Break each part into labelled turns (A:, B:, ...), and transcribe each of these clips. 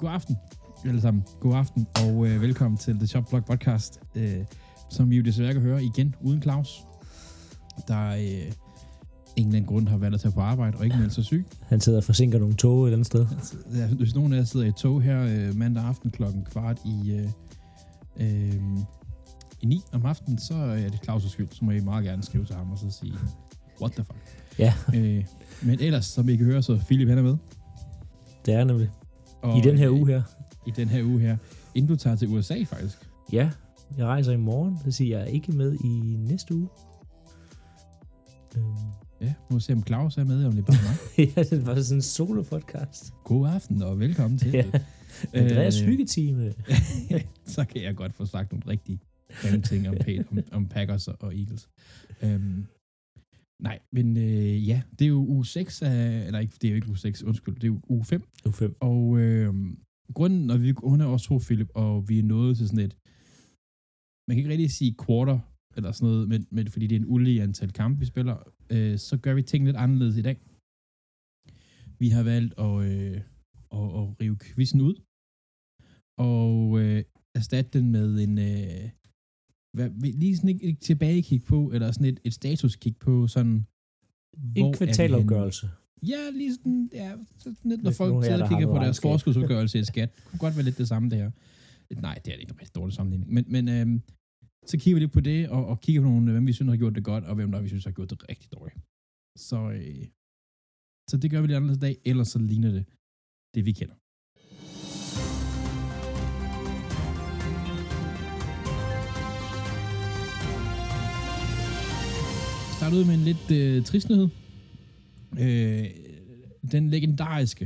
A: God aften, alle sammen. God aften, og øh, velkommen til The Shop Blog Podcast, øh, som vi jo desværre kan høre igen uden Claus. Der er øh, ingen anden grund har valgt at tage på arbejde, og ikke meldt sig syg.
B: Han sidder og forsinker nogle tog et andet sted.
A: Ja, Hvis nogen af jer sidder i et tog her øh, mandag aften klokken kvart i, øh, øh, i 9 om aftenen, så er det Claus' skyld. Så må I meget gerne skrive til ham og så sige, what the fuck.
B: Ja,
A: øh, men ellers, som I kan høre, så Philip han er med.
B: det er nemlig.
A: Og,
B: I den her
A: øh,
B: uge her.
A: I den her uge her. Inden du tager til USA, faktisk.
B: Ja, jeg rejser i morgen. Det siger jeg er ikke med i næste uge. Øhm,
A: Ja, må se, om Claus er med, om det er bare mig.
B: ja, det var sådan en solo-podcast.
A: God aften, og velkommen til.
B: Ja. Andreas
A: Øh,
B: hyggetime.
A: så kan jeg godt få sagt nogle rigtig grimme ting om, Pa- om, om Packers og, og Eagles. Øhm, nej, men øh, ja, det er jo uge 6 af, eller ikke, det er jo ikke uge 6, undskyld, det er jo uge 5.
B: Uge 5.
A: Og øh, grunden, når vi, hun er også to, Philip, og vi er nået til sådan et, man kan ikke rigtig sige quarter, eller sådan noget, men, men fordi det er en ulige antal kampe, vi spiller, øh, så gør vi ting lidt anderledes i dag. Vi har valgt at, øh, at, at rive quizzen ud, og øh, erstatte den med en, øh, hvad, lige sådan et, et tilbagekig på, eller sådan et, et statuskig på sådan,
B: En kvartalopgørelse.
A: Ja, lige sådan, ja, sådan lidt, når folk sidder
B: der
A: og kigger på deres
B: regnskab.
A: forskudsudgørelse i skat. Det kunne godt være lidt det samme, det her. Nej, det er det ikke en rigtig dårlig sammenligning. Men, men øhm, så kigger vi lidt på det, og, og kigger på nogle, hvem vi synes har gjort det godt, og hvem der vi synes har gjort det rigtig dårligt. Så, øh, så det gør vi lidt anderledes i dag, ellers så ligner det det, vi kender. Start ud med en lidt øh, trist nyhed. Øh, den legendariske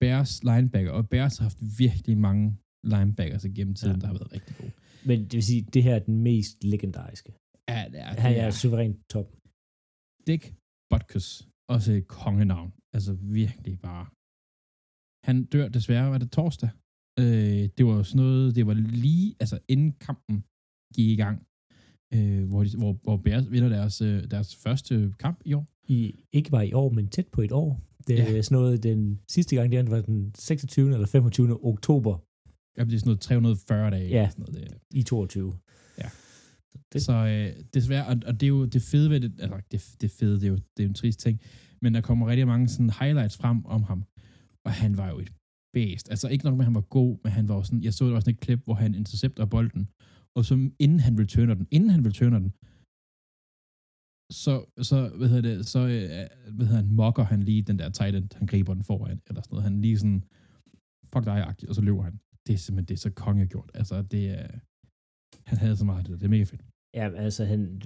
A: Bears linebacker, og Bears har haft virkelig mange linebackers igennem tiden, ja. Der har været rigtig gode.
B: Men det vil sige, det her er den mest legendariske.
A: Ja, det er,
B: Han
A: det
B: er suverænt top.
A: Dick Butkus, også et kongenavn. Altså virkelig bare. Han dør desværre, var det torsdag? Øh, det var sådan noget, det var lige, altså inden kampen gik i gang, øh, hvor, de, hvor, hvor Bears vinder deres, øh, deres første kamp i år.
B: I, ikke bare i år, men tæt på et år. Det er
A: Ja.
B: sådan noget, den sidste gang, det var den 26. eller 25. oktober
A: Ja, det er sådan noget 340 dage.
B: Ja.
A: Sådan noget, det,
B: i 22.
A: Ja.
B: Det-
A: Så øh, desværre, og, og det er jo det fede ved det, eller det, det fede, det er jo det er jo en trist ting, men der kommer rigtig mange sådan highlights frem om ham, og han var jo et bæst. Altså ikke nok med, at han var god, men han var jo sådan, jeg så der var sådan et klip, hvor han intercepter bolden, og så inden han returner den, inden han returner den, så, så hvad hedder det, så, øh, hvad hedder han, mokker han lige den der tight end, han griber den foran, eller sådan noget. Han lige sådan, fuck dig og så løber han. Det er simpelthen, det er så kongegjort. Altså, det er, han havde så meget det, der. det er mega fedt.
B: Ja, altså han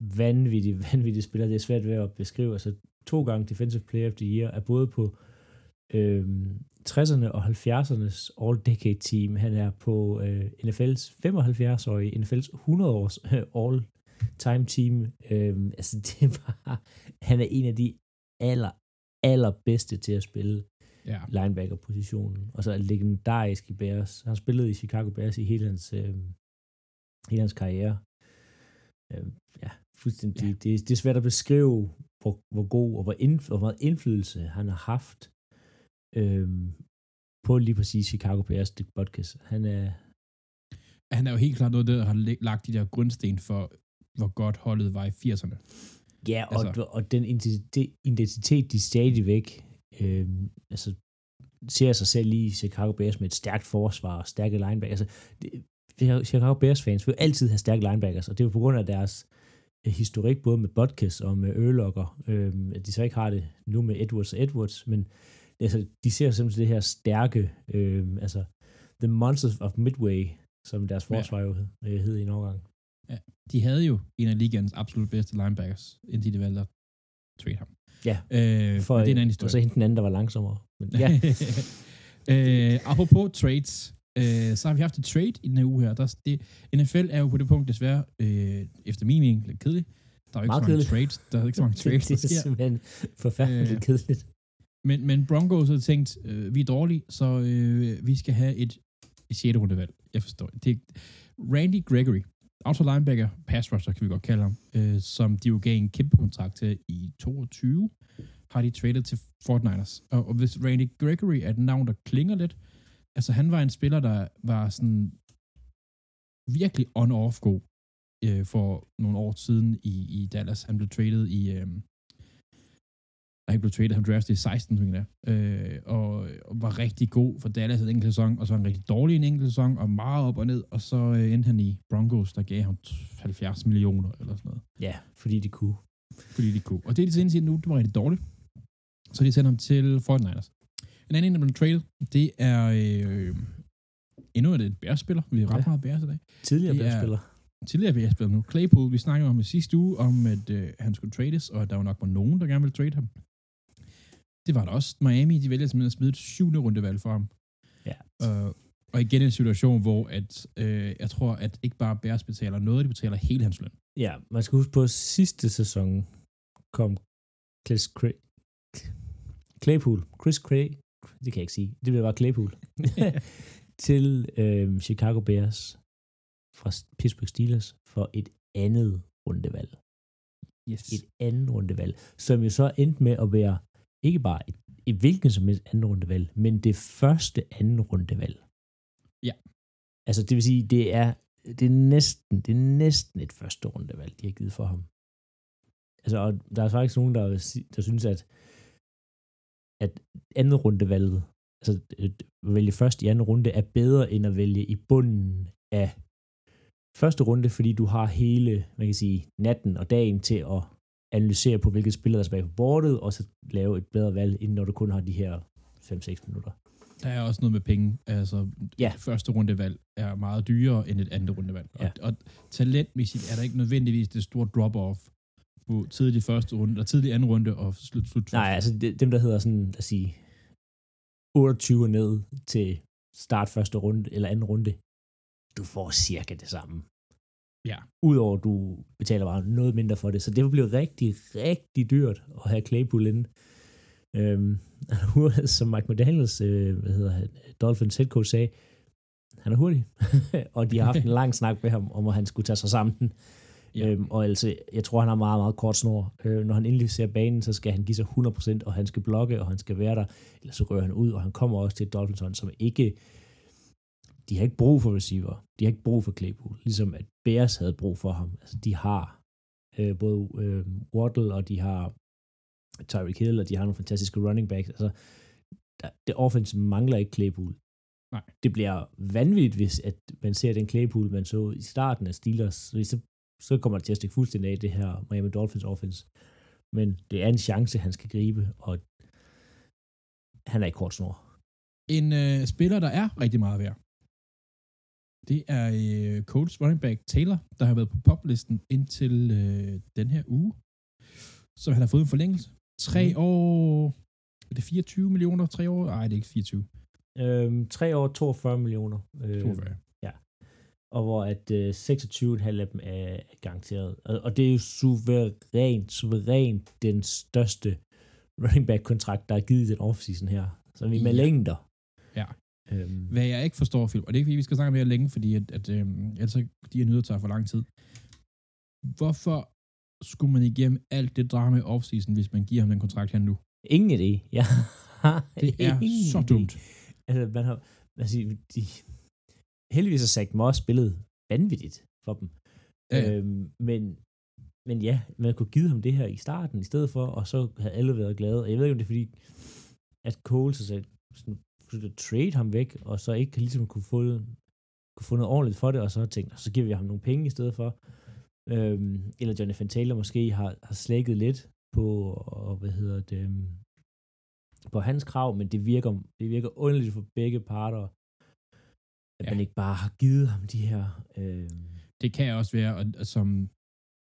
B: vanvittig, vanvittig spiller. Det er svært ved at beskrive. Altså to gange Defensive Player of the Year er både på øhm, 60'erne og 70'ernes All-Decade Team. Han er på øh, NFL's 75-årige, NFL's 100-års øh, All-Time Team. Øhm, altså det er bare, han er en af de aller, allerbedste til at spille
A: Ja.
B: linebacker-positionen. Og så er legendarisk i Bears. Han spillede i Chicago Bears i hele hans, øh, hele hans karriere. Øh, ja, fuldstændig.
A: Ja.
B: Det, det er svært at beskrive, hvor, hvor god og hvor, indf- hvor meget indflydelse han har haft øh, på lige præcis Chicago Bears, Butkus. Han er,
A: Han er jo helt klart noget, der har lagt de der grundsten for, hvor godt holdet var i 80'erne.
B: ja, og,
A: Altså-
B: og den identitet, de stadigvæk øh, altså, ser sig selv i Chicago Bears med et stærkt forsvar og stærke linebackers. Altså, det, Chicago Bears fans vil altid have stærke linebackers, og det er jo på grund af deres øh, historik, både med Butkus og med Urlacher, øh, at de så ikke har det nu med Edwards og Edwards, men altså, de ser simpelthen det her stærke, øh, altså The Monsters of Midway, som deres
A: Ja.
B: forsvar jo hed, øh, hed i en overgang.
A: De havde jo en af ligaens absolut bedste linebackers, indtil de valgte at trade ham.
B: Ja,
A: Øh,
B: for,
A: det er en anden
B: og
A: historie.
B: så hende den anden, der var langsommere. Men, ja,
A: øh, apropos trades, øh, så har vi haft et trade i den her uge her. Der, det, NFL er jo på det punkt desværre, øh, efter min mening, lidt kedelig. Der er jo ikke så mange
B: kedeligt.
A: trades, der er ikke så mange trades, der
B: det er simpelthen forfærdeligt
A: Øh,
B: øh, kedeligt.
A: Men, men Broncos har tænkt, øh, vi er dårlige, så øh, vi skal have et, et 6. rundevalg. Jeg forstår det. er Randy Gregory, outside linebacker, pass rusher kan vi godt kalde ham, øh, som de jo gav en kæmpe kontrakt til i 22 har de traded til Fort Niners. Og, og hvis Randy Gregory er et navn, der klinger lidt, altså han var en spiller, der var sådan virkelig on-off god øh, for nogle år siden i, i Dallas. Han blev traded i, øh, der ikke blev traded, han drafted i 16, tror jeg, øh, og, og var rigtig god for Dallas en enkelt sæson, og så en rigtig dårlig en enkelt sæson, og meget op og ned, og så øh, endte han i Broncos, der gav ham 70 millioner eller sådan noget.
B: Ja, fordi de kunne.
A: Fordi de kunne. Og det er de seneste nu, det var rigtig dårligt. Så de sender ham til 49ers. En anden, der blev traded, det er øh, endnu et bærespiller. Vi har ret
B: Ja.
A: meget bæres i dag.
B: Tidligere
A: er-
B: bærespiller.
A: Tidligere bærespiller nu. Claypool, vi snakkede om i sidste uge, om at øh, han skulle trades, og at der var nok var nogen, der gerne ville trade ham. Det var der også. Miami, de vælger simpelthen at smide et syvende rundevalg for ham.
B: Ja.
A: Øh, og igen en situation, hvor at, øh, jeg tror, at ikke bare Bears betaler noget, de betaler hele hans løn.
B: Ja, man skal huske på, at sidste sæson kom Chris Cray, Claypool, Chris Cray, det kan jeg ikke sige, det bliver bare Claypool, til øh, Chicago Bears fra Pittsburgh Steelers for et andet rundevalg.
A: Yes.
B: Et andet rundevalg, som jo så endte med at være ikke bare et, et hvilken som helst anden rundevalg, men det første anden rundevalg.
A: Ja.
B: Altså det vil sige, det er, det er næsten, det er næsten et første rundevalg, de har givet for ham. Altså, og der er faktisk nogen, der, der synes, at, at andet rundevalget, altså at vælge først i anden runde, er bedre end at vælge i bunden af første runde, fordi du har hele, man kan sige, natten og dagen til at analysere på, hvilke spillere der skal være på bordet, og så lave et bedre valg, inden når du kun har de her 5-6 minutter.
A: Der er også noget med penge. Altså,
B: Ja.
A: første rundevalg er meget dyrere end et andet rundevalg.
B: Ja.
A: Og, og talentmæssigt er der ikke nødvendigvis det store drop-off på tidlig første runde, og tidlig anden runde og slut, slut
B: Nej, altså det, dem, der hedder sådan, lad os sige, 28 og ned til start første runde eller anden runde, du får cirka det samme.
A: Ja.
B: Udover at du betaler bare noget mindre for det. Så det blive rigtig, rigtig dyrt at have Claypool inde. Øhm, som Mike McDaniels, øh, hvad hedder han, Dolphins head coach sagde, han er hurtig. og de har haft en lang snak med ham, om at han skulle tage sig sammen.
A: Ja.
B: Øhm, og altså, jeg tror, han har meget, meget kort snor. Øh, når han endelig ser banen, så skal han give sig 100%, og han skal blokke, og han skal være der. Ellers så rører han ud, og han kommer også til et Dolphins som ikke... De har ikke brug for receiver. De har ikke brug for Claypool. Ligesom at Bears havde brug for ham. Altså, de har øh, både øh, Waddle, og de har Tyreek Hill, og de har nogle fantastiske running backs. Altså, der, det offense mangler ikke Claypool.
A: Nej.
B: Det bliver vanvittigt, hvis at man ser den Claypool, man så i starten af Steelers. Så, så kommer det til at stikke fuldstændig af det her Miami Dolphins offense. Men det er en chance, han skal gribe, og han er i kort snor.
A: En øh, spiller, der er rigtig meget værd, det er øh, Colts running back Taylor, der har været på poplisten indtil øh, den her uge. Så han har fået en forlængelse. Tre
B: Mhm.
A: år... Er det 24 millioner? Tre år? Nej, det er ikke 24.
B: Øhm, 3 år, 42 millioner. Øh,
A: 42.
B: og hvor at øh, 26,5 af dem er, er garanteret. Og, og det er jo suverænt, suverænt den største running back kontrakt, der er givet den offseason her. Så vi er med
A: Ja.
B: længder. Øhm,
A: Hvad jeg ikke forstår, Philip, og det er ikke fordi, vi skal snakke mere længe, fordi at, at øhm, ellers de her nyheder tager for lang tid. Hvorfor skulle man igennem alt det drama i offseason, hvis man giver ham den kontrakt her nu?
B: ingen idé. Ja.
A: Det er
B: Ingen
A: så
B: idé.
A: dumt.
B: Altså, man har, altså, de, heldigvis har Zach Moss spillet vanvittigt for dem.
A: Ja, ja.
B: Øhm, men, men ja, man kunne give ham det her i starten i stedet for, og så havde alle været glade. Og jeg ved ikke, om det er fordi, at Cole så sagde, sådan, at trade ham væk, og så ikke ligesom kunne få, kunne få noget ordentligt for det, og så tænkte, så giver vi ham nogle penge i stedet for. Øhm, eller Jonathan Taylor måske har, har slækket lidt på, og hvad hedder det, øhm, på hans krav, men det virker, det virker underligt for begge parter, at
A: Ja.
B: man ikke bare har givet ham de her... Øh,
A: Det kan også være, og, og som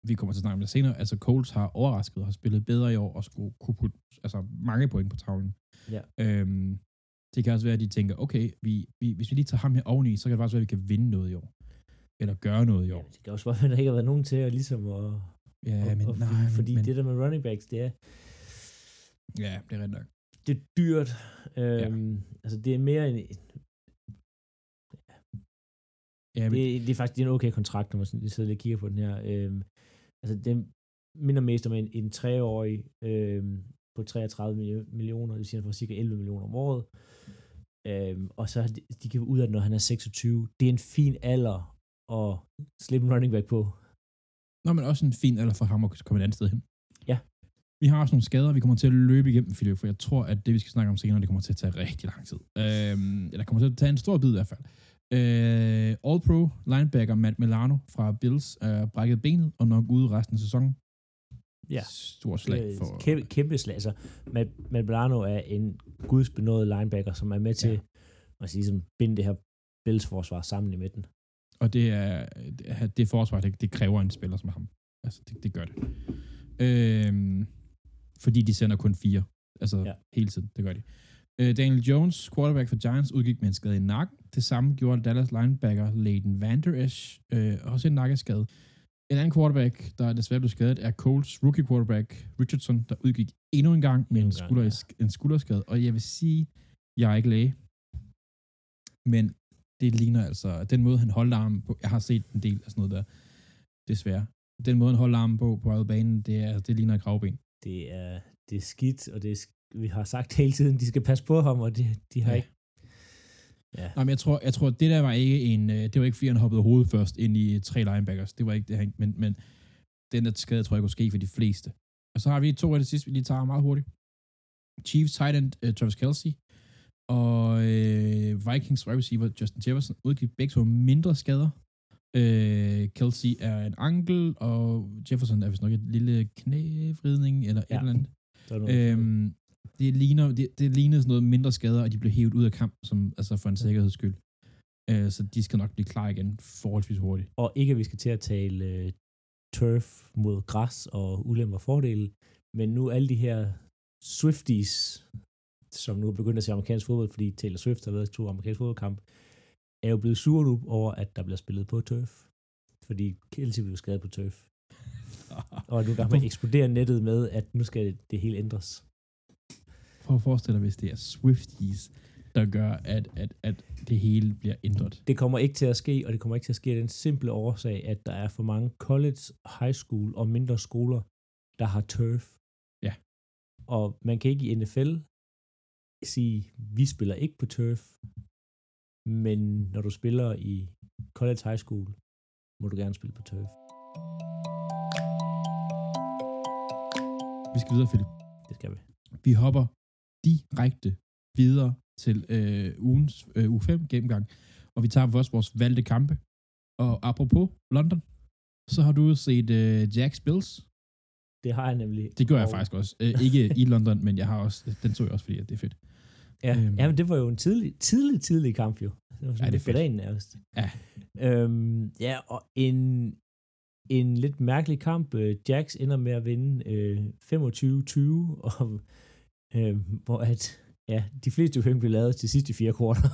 A: vi kommer til at snakke om det senere, altså Coles har overrasket og har spillet bedre i år og skulle kunne putte altså, mange point på tavlen.
B: Ja.
A: Øhm, det kan også være, at de tænker, okay, vi, vi, hvis vi lige tager ham her oveni, så kan det faktisk være, at vi kan vinde noget i år. Eller gøre noget i år.
B: det kan også være, at der ikke har været nogen til at ligesom at...
A: Ja,
B: og,
A: men
B: og,
A: nej, men,
B: fordi
A: men,
B: det der med running backs, det er,
A: ja, det er rent nok.
B: det er dyrt. Øhm, Altså, det er mere en...
A: Ja, men,
B: Det, det er faktisk det er en okay kontrakt, når man sådan, sidder lidt og kigger på den her. Øhm, altså, den minder mest om en, en treårig øhm, på 33 milli- millioner, det vil sige, han får cirka 11 millioner om året. Øhm, og så de, de kan ud af det, når han er 26. Det er en fin alder at slippe en running back på.
A: Nå, men også en fin alder for ham at komme et andet sted hen.
B: Ja.
A: Vi har også nogle skader, vi kommer til at løbe igennem, Philip, for jeg tror, at det, vi skal snakke om senere, det kommer til at tage rigtig lang tid. Øhm, eller kommer til at tage en stor bid i hvert fald. Øh, All-Pro linebacker Matt Milano fra Bills er brækket benet og nok ude resten af sæsonen.
B: Ja.
A: Stor slag for...
B: Kæmpe, kæmpe slag. Altså, Matt, Matt Milano er en gudsbenået linebacker, som er med til
A: Ja.
B: at sige, ligesom, binde det her Bills forsvar sammen i midten.
A: Og det er det, forsvar, det, det kræver en spiller som ham. Altså, det, det gør det. Øhm, fordi de sender kun fire. Altså,
B: Ja.
A: hele tiden. Det gør de. Øh, Daniel Jones, quarterback for Giants, udgik med en skade i nakken. Det samme gjorde Dallas linebacker Leighton Vander Esch, øh, også en nakkeskade. En anden quarterback, der desværre blev skadet, er Colts rookie quarterback Richardson, der udgik endnu en gang med en,
B: en
A: skulder,
B: ja.
A: en skulderskade. Og jeg vil sige, jeg er ikke læge, men det ligner altså, den måde, han holdt armen på, jeg har set en del af sådan noget der, desværre. Den måde, han holdt armen på, på banen, det, er, det ligner et kravben.
B: Det er, det er skidt, og det er, vi har sagt hele tiden, de skal passe på ham, og de, de har
A: Ja.
B: ikke... Ja,
A: Nej, men jeg tror, jeg tror, det der var ikke en, øh, det var ikke fordi, han hoppede hovedet først ind i tre linebackers. Det var ikke det, han, men, men den der skade, tror jeg, kunne ske for de fleste. Og så har vi to af det sidste, vi lige tager meget hurtigt. Chiefs tight end uh, Travis Kelsey og øh, Vikings wide receiver Justin Jefferson udgik begge to mindre skader. Øh, Kelsey er en ankel, og Jefferson er vist nok et lille knævridning eller ja. Et eller andet. Øhm, det ligner, det, det ligner sådan noget mindre skader, og de blev hævet ud af kamp, som, altså for en sikkerheds skyld. Øh, så de skal nok blive klar igen forholdsvis hurtigt.
B: Og ikke, at vi skal til at tale uh, turf mod græs og ulemper og fordele, men nu alle de her Swifties, som nu er begyndt at se amerikansk fodbold, fordi Taylor Swift har været to amerikanske fodboldkamp, er jo blevet sure nu over, at der bliver spillet på turf. Fordi Kelsey blev skadet på turf. Og nu med at eksplodere nettet med, at nu skal det hele ændres.
A: Prøv at forestille dig, hvis det er Swifties, der gør, at, at, at det hele bliver ændret.
B: Det kommer ikke til at ske, og det kommer ikke til at ske af den simple årsag, at der er for mange college, high school og mindre skoler, der har turf.
A: Ja.
B: Og man kan ikke i NFL sige, vi spiller ikke på turf, men når du spiller i college, high school, må du gerne spille på turf.
A: Vi skal videre, Philip.
B: Det skal vi.
A: Vi hopper direkte videre til øh, ugens øh, uge 5 gennemgang, og vi tager først vores valgte kampe. Og apropos London, så har du set øh, Jacks Bills.
B: Det har jeg nemlig.
A: Det gør jeg faktisk også. Øh, ikke i London, men jeg har også, den så jeg også, fordi det er fedt.
B: Ja,
A: Øhm.
B: jamen, det var jo en tidlig, tidlig, tidlig kamp jo. Det var sådan
A: Ja, det er fedt.
B: dagen nærmest.
A: Ja.
B: Øhm, ja, og en, en lidt mærkelig kamp. Øh, Jax ender med at vinde øh, 25-20, og, øh, hvor at, ja, de fleste point blev lavet til sidste fire kvarter.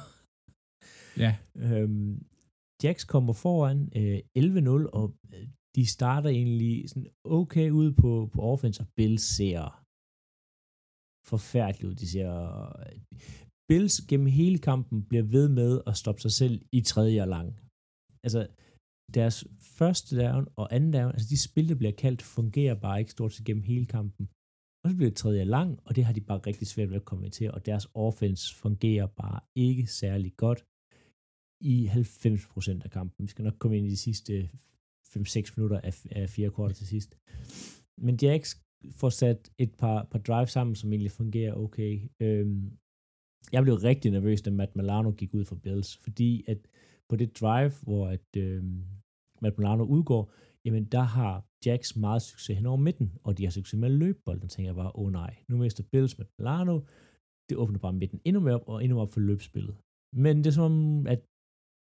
A: Ja,
B: øhm, Jax kommer foran øh, 11-0, og øh, de starter egentlig sådan okay ud på, på offense, og Bills ser forfærdeligt ud. De ser... Bills gennem hele kampen bliver ved med at stoppe sig selv i tredje og lang. Altså, deres første down og anden down, altså de spil, der bliver kaldt, fungerer bare ikke stort set gennem hele kampen. Og så bliver det tredje lang, og det har de bare rigtig svært ved at komme til, og deres offense fungerer bare ikke særlig godt i 90% af kampen. Vi skal nok komme ind i de sidste 5-6 minutter af, af fire kvarter til sidst. Men Jax får sat et par, par drive sammen, som egentlig fungerer okay. Øhm, jeg blev rigtig nervøs, da Matt Milano gik ud for Bills, fordi at på det drive, hvor at, øhm, Matt Milano udgår, jamen der har Jax meget succes hen over midten, og de har succes med at løbe bolden. tænker jeg bare, åh oh, nej, nu mister Bills Matt Milano, det åbner bare midten endnu mere op, og endnu mere op for løbspillet. Men det er som om, at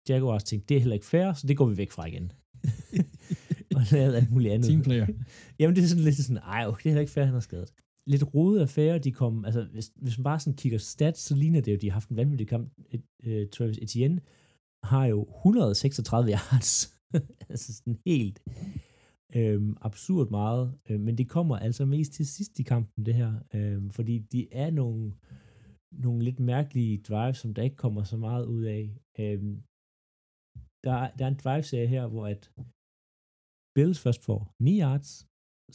B: Jaguars tænkte, det er heller ikke fair, så det går vi væk fra igen. og lavede alt muligt andet.
A: teamplayer.
B: Jamen, det er sådan lidt sådan, ej, okay, det er heller ikke fair, han har skadet. Lidt rodet affære, de kom, altså, hvis, hvis man bare sådan kigger stats, så ligner det jo, de har haft en vanvittig kamp. Et, uh, Travis Etienne har jo 136 yards. altså sådan helt øhm, absurd meget. Øh, men det kommer altså mest til sidst i kampen, det her. Øhm, fordi de er nogle, nogle lidt mærkelige drives, som der ikke kommer så meget ud af. Øhm, der, der er en drive-serie her, hvor at Bills først får 9 yards,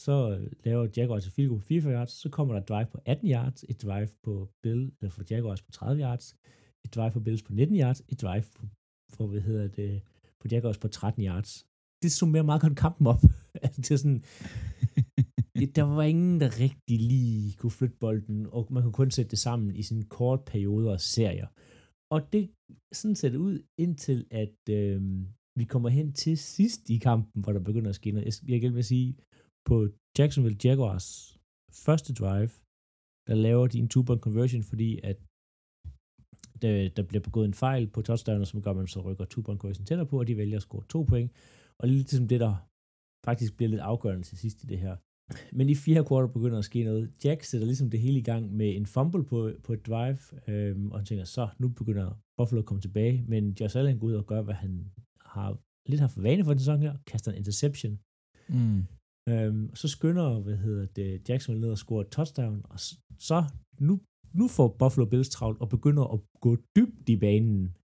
B: så laver Jaguars et field goal på 44 yards, så kommer der et drive på 18 yards, et drive på Bill, eller for Jaguars på 30 yards, et drive for Bills på 19 yards, et drive for, for, hvad hedder det, Jaguars på 13 yards. Det summerer meget godt kampen op. altså, det er sådan, det, der var ingen, der rigtig lige kunne flytte bolden, og man kunne kun sætte det sammen i sådan kort perioder og serier. Og det sådan ser det ud, indtil at øh, vi kommer hen til sidst i kampen, hvor der begynder at ske noget. Jeg vil vil sige, på Jacksonville Jaguars første drive, der laver de en two-point conversion, fordi at der, der bliver begået en fejl på touchdown, som gør, at man så rykker two-point conversion tættere på, og de vælger at score to point. Og lidt som det, der faktisk bliver lidt afgørende til sidst i det her. Men i fire quarter begynder at ske noget. Jack sætter ligesom det hele i gang med en fumble på, på et drive, øhm, og han tænker, så nu begynder Buffalo at komme tilbage, men Josh Allen går ud og gør, hvad han har lidt har for vane for den sæson her, kaster en interception. Mm. Øhm, så skynder, hvad hedder det, Jackson ned og scorer et touchdown, og så nu, nu får Buffalo Bills travlt og begynder at gå dybt i banen.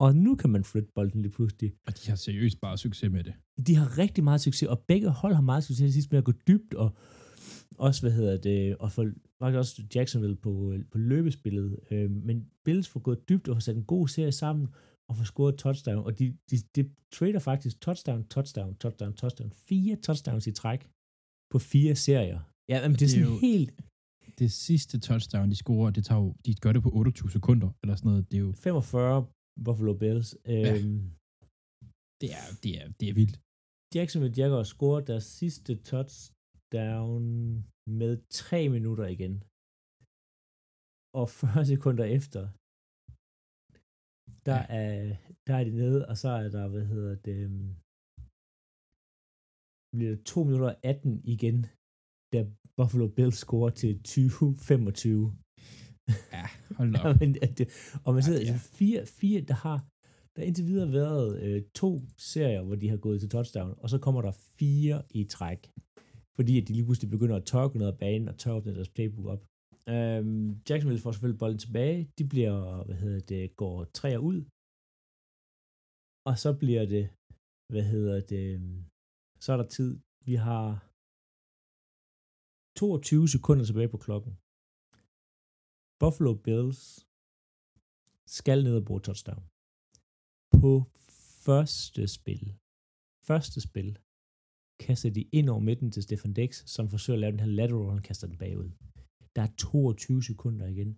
B: Og nu kan man flytte bolden lige pludselig.
A: Og de har seriøst bare succes med det.
B: De har rigtig meget succes, og begge hold har meget succes sidst med at gå dybt, og også, hvad hedder det, og for faktisk også Jacksonville på, på løbespillet. Øh, men Bills får gået dybt og har sat en god serie sammen, og får scoret touchdown, og de, de, de trader faktisk touchdown, touchdown, touchdown, touchdown. Fire touchdowns i træk på fire serier. Ja, men det, det er sådan jo, helt...
A: Det sidste touchdown, de scorer, det tager jo, de gør det på 28 sekunder, eller sådan noget. Det er jo...
B: 45 Buffalo Bills. Ja. Øhm,
A: det, er, det, er, det er vildt.
B: Jacksonville Jaguars scorer deres sidste touchdown med 3 minutter igen. Og 40 sekunder efter, der, ja. er, der er de nede, og så er der, hvad hedder det, um, bliver det 2 minutter 18 igen, da Buffalo Bills scorer til 20-25.
A: Ja, hold op.
B: Men, det, og man sidder, ja, ja. Altså fire, fire, der har, der indtil videre været øh, to serier, hvor de har gået til touchdown, og så kommer der fire i træk, fordi at de lige pludselig begynder at tørke noget af banen og tørke deres playbook op. Øhm, Jacksonville får selvfølgelig bolden tilbage, de bliver, hvad hedder det, går træer ud, og så bliver det, hvad hedder det, så er der tid. Vi har 22 sekunder tilbage på klokken. Buffalo Bills skal ned og bruge touchdown. På første spil, første spil, kaster de ind over midten til Stefan Dix, som forsøger at lave den her lateral, og han kaster den bagud. Der er 22 sekunder igen.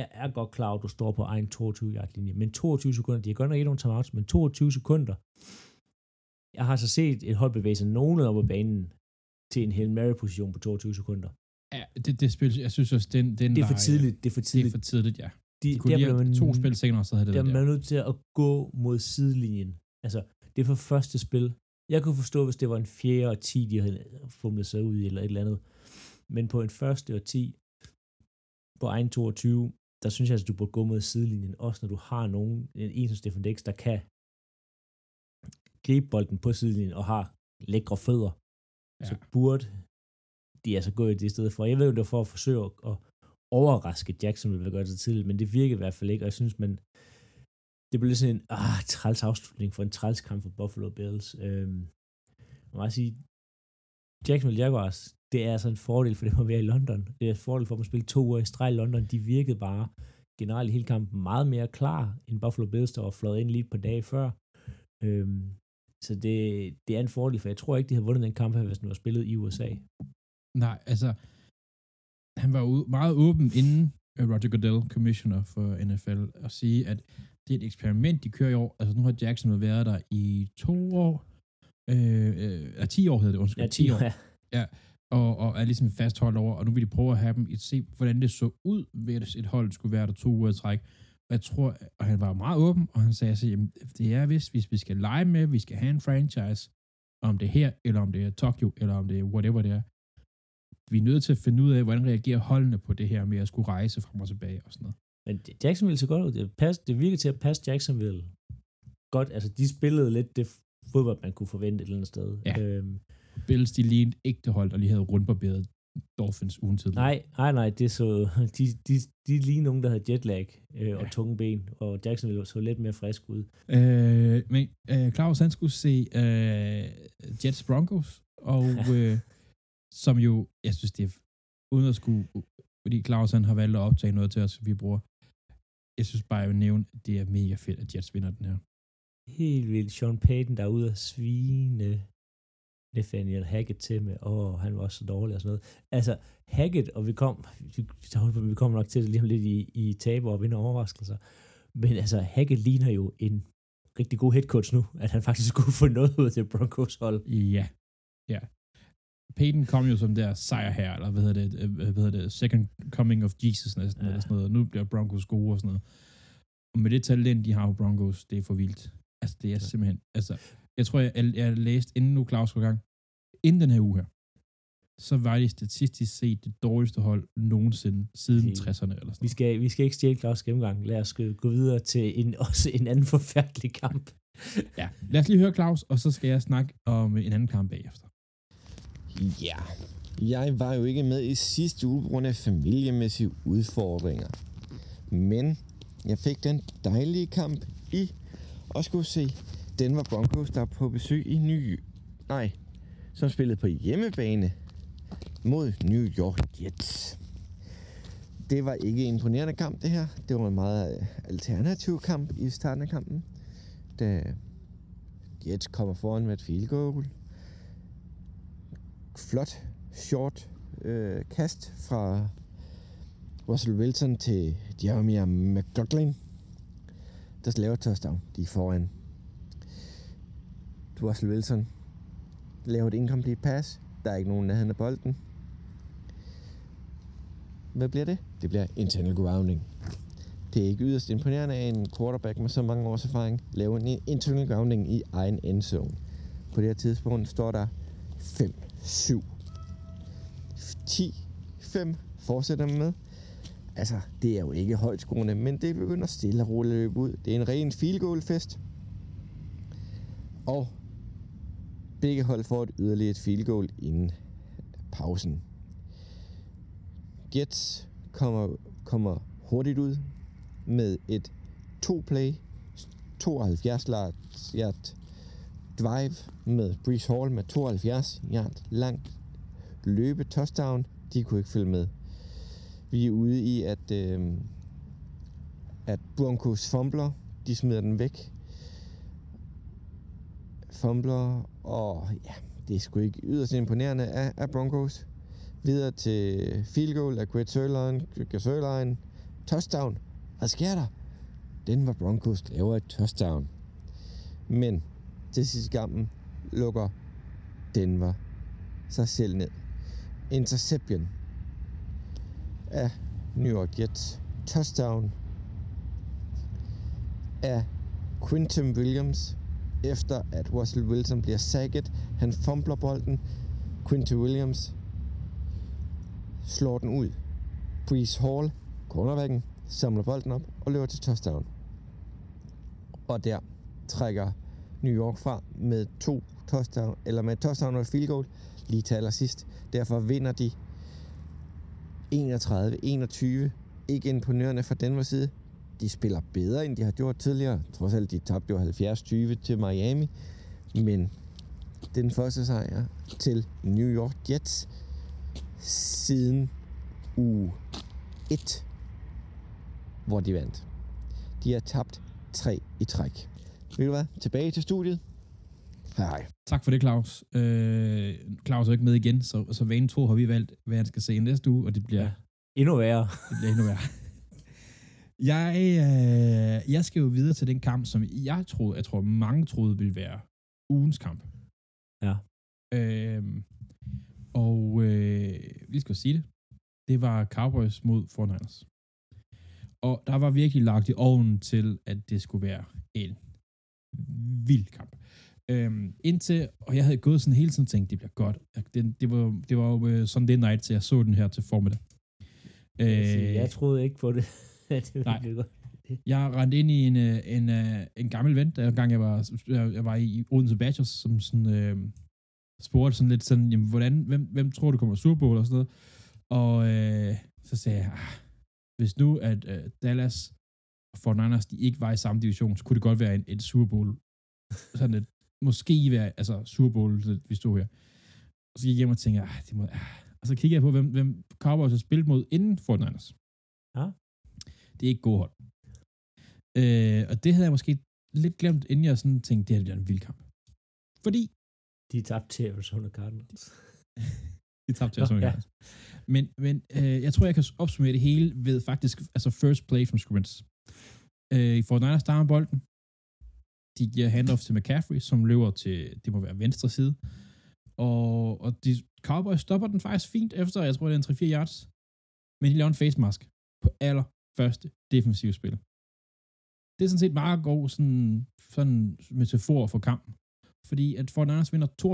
B: Jeg er godt klar at du står på egen 22 yard linje, men 22 sekunder, de har godt nok ikke nogen timeouts, men 22 sekunder. Jeg har så set et hold bevæge sig nogenlunde op ad banen til en Hail Mary-position på 22 sekunder.
A: Ja, det, det spil, jeg synes også, den, den
B: det er for tidligt. Det er for tidligt.
A: Det er for tidligt, ja. De, de kunne lige man, to spil senere, så havde det
B: der.
A: Man
B: er nødt til at gå mod sidelinjen. Altså, det er for første spil. Jeg kunne forstå, hvis det var en fjerde og ti, de havde fumlet sig ud i, eller et eller andet. Men på en første og ti, på egen 22, der synes jeg, at du burde gå mod sidelinjen, også når du har nogen, en som Stefan Dix, der kan gribe bolden på sidelinjen og har lækre fødder, ja. så burde de altså gå i det sted for. Jeg ved jo, det var for at forsøge at overraske Jackson, vil gøre det tidligt, men det virkede i hvert fald ikke, og jeg synes, man, det blev sådan en ah, træls afslutning for en træls kamp for Buffalo Bills. Øhm, man må sige, Jacksonville Jaguars, det er altså en fordel for dem at være i London. Det er en fordel for dem at spille to uger i streg i London. De virkede bare generelt i hele kampen meget mere klar end Buffalo Bills, der var flået ind lige på dage før. Øhm, så det, det er en fordel, for jeg tror ikke, de havde vundet den kamp her, hvis den var spillet i USA.
A: Nej, altså, han var meget åben inden øh, Roger Goodell, commissioner for NFL, at sige, at det er et eksperiment, de kører i år. Altså, nu har Jackson været der i to år, øh, øh, 10 år hedder det, undskyld.
B: Ja, 10 år.
A: Ja. ja og, og er ligesom fastholdt over, og nu vil de prøve at have dem, se hvordan det så ud, hvis et hold skulle være der to uger i træk. Og jeg tror, og han var meget åben, og han sagde, at det er hvis, hvis vi skal lege med, vi skal have en franchise, om det er her, eller om det er Tokyo, eller om det er whatever det er, vi er nødt til at finde ud af, hvordan reagerer holdene på det her med at skulle rejse frem og tilbage og sådan noget.
B: Men Jacksonville så godt ud. Det, pas, det virker til at passe Jacksonville godt. Altså, de spillede lidt det fodbold, man kunne forvente et eller andet sted.
A: Ja. Øhm, Bills, de lignede ægte hold, og lige havde rundbarberet Dolphins uden tid.
B: Nej, nej, nej, det så, de, de, de lige nogen, der havde jetlag øh, og ja. tunge ben, og Jacksonville så lidt mere frisk ud.
A: Øh, men øh, Claus, han skulle se øh, Jets Broncos, og øh, som jo, jeg synes, det er uden at skulle, fordi Claus han har valgt at optage noget til os, vi bruger. Jeg synes bare, jeg vil nævne, at det er mega fedt, at Jets vinder den her.
B: Helt vildt. Sean Payton, der er ude at svine Nathaniel Hackett til med, åh, han var også så dårlig og sådan noget. Altså, Hackett, og vi kom, vi kommer nok til det lige om lidt i, i taber og vinder overraskelser, men altså, Hackett ligner jo en rigtig god head coach nu, at han faktisk skulle få noget ud til Broncos hold.
A: Ja, ja. Peyton kom jo som der sejr her, eller hvad hedder det, øh, hvad hedder det second coming of Jesus næsten, ja. eller sådan noget. Nu bliver Broncos gode og sådan noget. Og med det talent, de har på Broncos, det er for vildt. Altså, det er simpelthen, altså, jeg tror, jeg, jeg, jeg læste inden nu Claus gang, inden den her uge her, så var de statistisk set det dårligste hold nogensinde siden okay. 60'erne eller sådan
B: vi skal, vi skal ikke stjæle Claus gennemgang. Lad os gå videre til en, også en anden forfærdelig kamp.
A: ja, lad os lige høre Claus, og så skal jeg snakke om en anden kamp bagefter.
C: Ja, jeg var jo ikke med i sidste uge på grund af familiemæssige udfordringer. Men jeg fik den dejlige kamp i og skulle se Denver Broncos, der er på besøg i Ny... Nej, som spillede på hjemmebane mod New York Jets. Det var ikke en imponerende kamp, det her. Det var en meget øh, alternativ kamp i starten af kampen. Da Jets kommer foran med et field goal flot, short øh, kast fra Russell Wilson til Jeremy McLaughlin, der laver touchdown. De er foran. Russell Wilson laver et incomplete pass. Der er ikke nogen nærheden af bolden. Hvad bliver det? Det bliver internal grounding. Det er ikke yderst imponerende af en quarterback med så mange års erfaring lave en internal grounding i egen endzone. På det her tidspunkt står der 5 7. 10, 5 fortsætter man med. Altså, det er jo ikke højt skoene, men det begynder stille og roligt at løbe ud. Det er en ren field goal fest. Og begge hold får et yderligere et field goal inden pausen. Jets kommer, kommer hurtigt ud med et to play 72 yard drive med Brees Hall med 72 yard langt løbe touchdown. De kunne ikke følge med. Vi er ude i, at, øh, at Broncos fumbler. De smider den væk. Fumbler, og ja, det er sgu ikke yderst imponerende af, af Broncos. Videre til field goal af Quet Sørlein. Sørlein. Touchdown. Hvad sker der? Den var Broncos laver et touchdown. Men til sidste kampen lukker Denver sig selv ned. Interception af New York Jets. Touchdown af Quinton Williams, efter at Russell Wilson bliver sacket. Han fumbler bolden. Quinton Williams slår den ud. Brees Hall, cornerbacken, samler bolden op og løber til touchdown. Og der trækker New York fra med to touchdown, eller med touchdown og field goal lige til allersidst. Derfor vinder de 31-21. Ikke imponerende fra Denver side. De spiller bedre, end de har gjort tidligere. Trods alt, de tabte jo 70-20 til Miami. Men den første sejr til New York Jets siden uge 1, hvor de vandt. De har tabt 3 i træk. Ved du hvad? Tilbage til studiet. Hej hej.
A: Tak for det, Claus. Øh, Claus er ikke med igen, så, så vanen tro har vi valgt, hvad han skal se næste uge, og det bliver... Ja.
B: Endnu værre.
A: Det bliver endnu værre. jeg, øh, jeg skal jo videre til den kamp, som jeg troede, jeg tror mange troede ville være ugens kamp.
B: Ja.
A: Øh, og øh, vi skal sige det. Det var Cowboys mod 49ers. Og der var virkelig lagt i ovnen til, at det skulle være en vild kamp. Øhm, indtil, og jeg havde gået sådan hele tiden tænkt, det bliver godt. Det, det var, det var jo uh, Sunday night, så jeg så den her til formiddag.
B: Øh, jeg troede ikke på det.
A: det nej. Jeg rendte ind i en, øh, en, en, øh, en gammel ven, der gang jeg var, jeg var i Odense Badgers, som sådan, øh, spurgte sådan lidt sådan, jamen, hvordan, hvem, hvem tror du kommer Super Bowl og sådan noget. Og øh, så sagde jeg, ah, hvis nu at øh, Dallas og 49ers, de ikke var i samme division, så kunne det godt være en, et Super Bowl. Sådan et, måske være, altså Super Bowl, vi stod her. Og så gik jeg hjem og tænkte, ah, det må, ah. og så kiggede jeg på, hvem, hvem Cowboys har spillet mod inden Fortnite.
B: Ja.
A: Det er ikke god hold. Øh, og det havde jeg måske lidt glemt, inden jeg sådan tænkte, det her bliver en vild kamp. Fordi
B: De tabte til Arizona Cardinals.
A: de tabte til Arizona
B: ja.
A: Cardinals. Men, men øh, jeg tror, jeg kan opsummere det hele ved faktisk, altså first play from scrimmage. Øh, I Fortnite starter bolden. De giver handoff til McCaffrey, som løber til, det må være venstre side. Og, og de Cowboys stopper den faktisk fint efter, jeg tror, det er en 3-4 yards. Men de laver en face mask på aller første defensive spil. Det er sådan set meget god sådan, sådan metafor for kampen. Fordi at Fortnite vinder 42-10.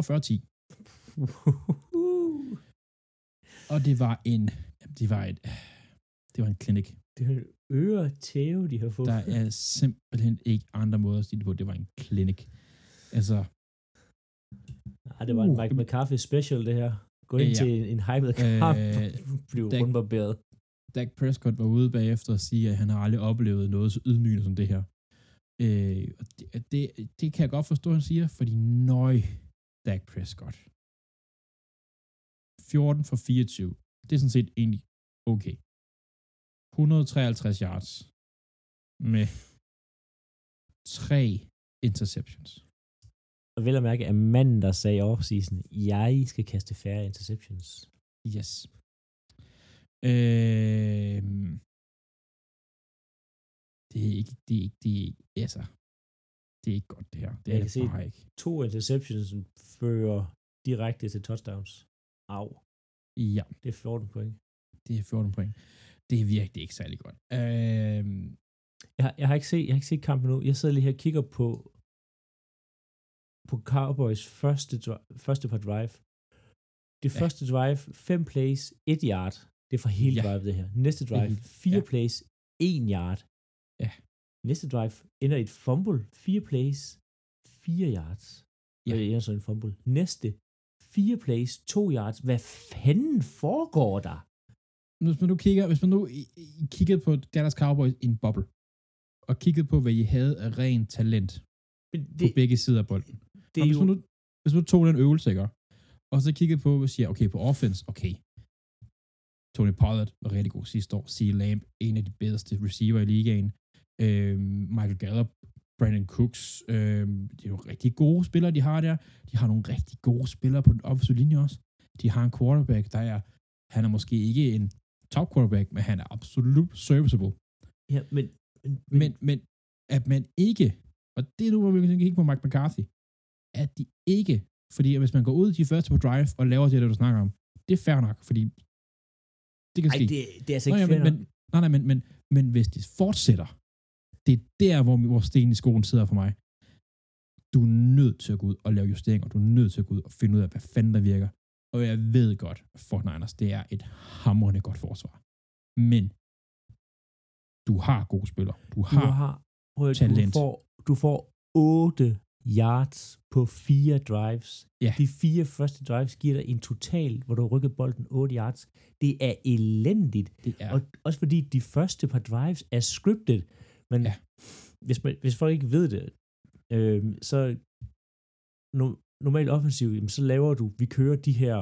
A: Og det var en, det var et, det var en klinik.
B: det er en øre tæve, de har fået.
A: Der er simpelthen ikke andre måder at sige det på. Det var en klinik. Altså,
B: Nej, det var en
A: Uh.
B: Mike McCarthy special, det her. Gå ind
A: Ja.
B: til en, en hyped kamp,
A: Øh, Dak-
B: rundbarberet.
A: Dak Prescott var ude bagefter og sige, at han har aldrig oplevet noget så ydmygende som det her. Øh, og det, det, det kan jeg godt forstå, han siger, fordi nøj, Dak Prescott. 14 for 24. Det er sådan set egentlig okay. 153 yards med tre interceptions.
B: Og vel at mærke, at manden, der sagde offseason, jeg skal kaste færre interceptions.
A: Yes. Øh, det er ikke, det er ikke, det er ikke, altså, det er ikke godt det her. Det
B: Jeg
A: er
B: kan
A: det
B: se-
A: bare ikke.
B: To interceptions fører direkte til touchdowns. Au.
A: Ja,
B: Det er 14 point.
A: det er 14 point. Det er virkelig ikke særlig godt. Øh,
B: Jeg, har- jeg, har ikke set, jeg har ikke set kampen nu. Jeg sidder lige her og kigger på på Cowboys første, første par drive. Det
A: Ja.
B: første drive, fem plays, et yard. Det er for hele
A: Ja.
B: drive, det her. Næste drive, fire
A: ja.
B: plays, en yard.
A: Ja.
B: Næste drive ender i et fumble, fire plays, fire yards.
A: Ja.
B: Det ender så en fumble. Næste, fire plays, to yards. Hvad fanden foregår der?
A: hvis man nu kigger, hvis man nu kiggede på Dallas Cowboys i en boble, og kiggede på, hvad I havde af ren talent
B: Men
A: det, på begge sider af bolden.
B: det
A: og
B: er
A: hvis,
B: jo,
A: man nu, hvis man nu tog den øvelse, ikke? og så kiggede på, og siger, okay, på offense, okay, Tony Pollard var rigtig god sidste år. C. Lamb, en af de bedste receiver i ligaen. Øhm, Michael Gallup, Brandon Cooks. Øhm, det er jo rigtig gode spillere, de har der. De har nogle rigtig gode spillere på den offensive linje også. De har en quarterback, der er, han er måske ikke en top quarterback, men han er absolut serviceable.
B: ja, men, men,
A: Men, men at man ikke, og det er nu, hvor vi kan kigge på Mike McCarthy, at de ikke, fordi hvis man går ud de første på drive og laver det, der du snakker om, det er fair nok, fordi det kan
B: ej,
A: ske.
B: det, det er altså
A: Nå,
B: ikke
A: ja,
B: fair
A: men, men, nej, nej, men, men, men hvis de fortsætter, det er der, hvor, hvor sten i skoen sidder for mig. Du er nødt til at gå ud og lave justeringer. Du er nødt til at gå ud og finde ud af, hvad fanden der virker. Og jeg ved godt, Fort Niners, det er et hamrende godt forsvar. Men du har gode spillere. Du
B: Du
A: har,
B: har, prøv, at-
A: talent.
B: Du får, du får 8 yards på fire drives.
A: Ja.
B: De fire første drives giver dig en total, hvor du har rykket bolden 8 yards. Det er elendigt.
A: det er.
B: Og også fordi de første par drives er scripted. Men
A: Ja.
B: hvis, man, hvis folk ikke ved det, øh, så no, normalt offensivt, så laver du, vi kører de her,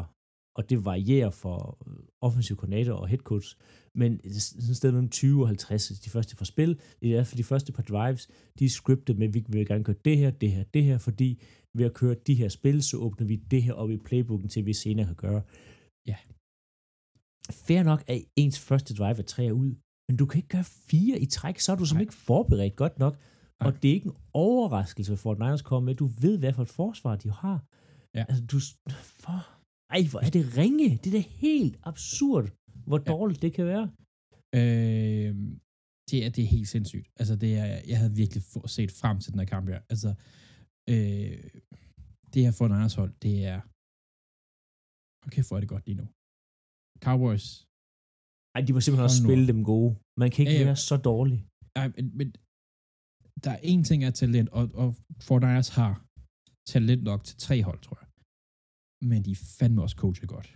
B: og det varierer for øh, offensiv koordinator og head coach, men sådan et sted mellem 20 og 50, de første fra spil. Det er for de første par drives, de er scripted med, vi vil gerne køre det her, det her, det her, fordi ved at køre de her spil, så åbner vi det her op i playbooken til, vi senere kan gøre.
A: Ja.
B: Fair nok, at ens første drive er tre ud, men du kan ikke gøre fire i træk, så er du
A: Nej.
B: ikke forberedt godt nok.
A: Nej.
B: Og det er ikke en overraskelse, at Fort Niners kommer med. Du ved, hvad for et forsvar de har.
A: Ja.
B: Altså, du... For, ej, hvor er det ringe. Det er da helt absurd, hvor
A: Ja.
B: dårligt det kan være.
A: Øh, det, er, det er helt sindssygt. Altså, det er, jeg havde virkelig set frem til den her kamp her. Altså, øh, det her for en andres hold, det er... Okay, hvor er det godt lige nu. Cowboys.
B: Ej, de var simpelthen
A: nu
B: spille dem gode. Man kan ikke
A: Ja, ja.
B: være så dårlig.
A: Ej, men, men der er en ting af talent, og, og Fortnite har talent nok til tre hold, tror jeg. Men de er fandme også coachet godt.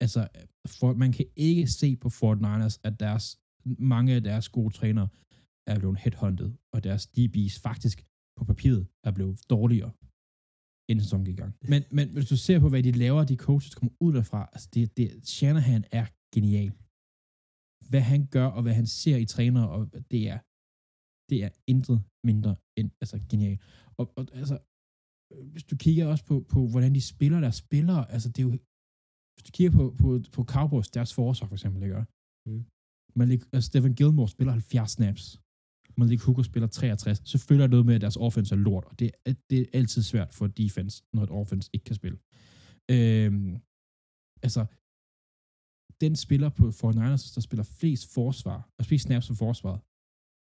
A: Altså, for, man kan ikke se på Fortnite, at deres, mange af deres gode trænere er blevet headhunted, og deres DB's faktisk på papiret er blevet dårligere. inden sæsonen gik i gang. Men, men hvis du ser på, hvad de laver, de coaches kommer ud derfra, altså det, det, Shanahan er genial. Hvad han gør, og hvad han ser i trænere, og det er, det er intet mindre end altså, genial. Og, og altså, hvis du kigger også på, på, hvordan de spiller deres spillere, altså det er jo, hvis du kigger på, på, på Cowboys, deres forsvar for eksempel, ikke?
B: Mm.
A: Malik, altså Stephen Gilmore spiller 70 snaps. Malik Hooker spiller 63. Så følger noget med, at deres offense er lort, og det, er, det er altid svært for defense, når et offense ikke kan spille. Øhm, altså, den spiller på 49ers, der spiller flest forsvar, og flest snaps for forsvaret,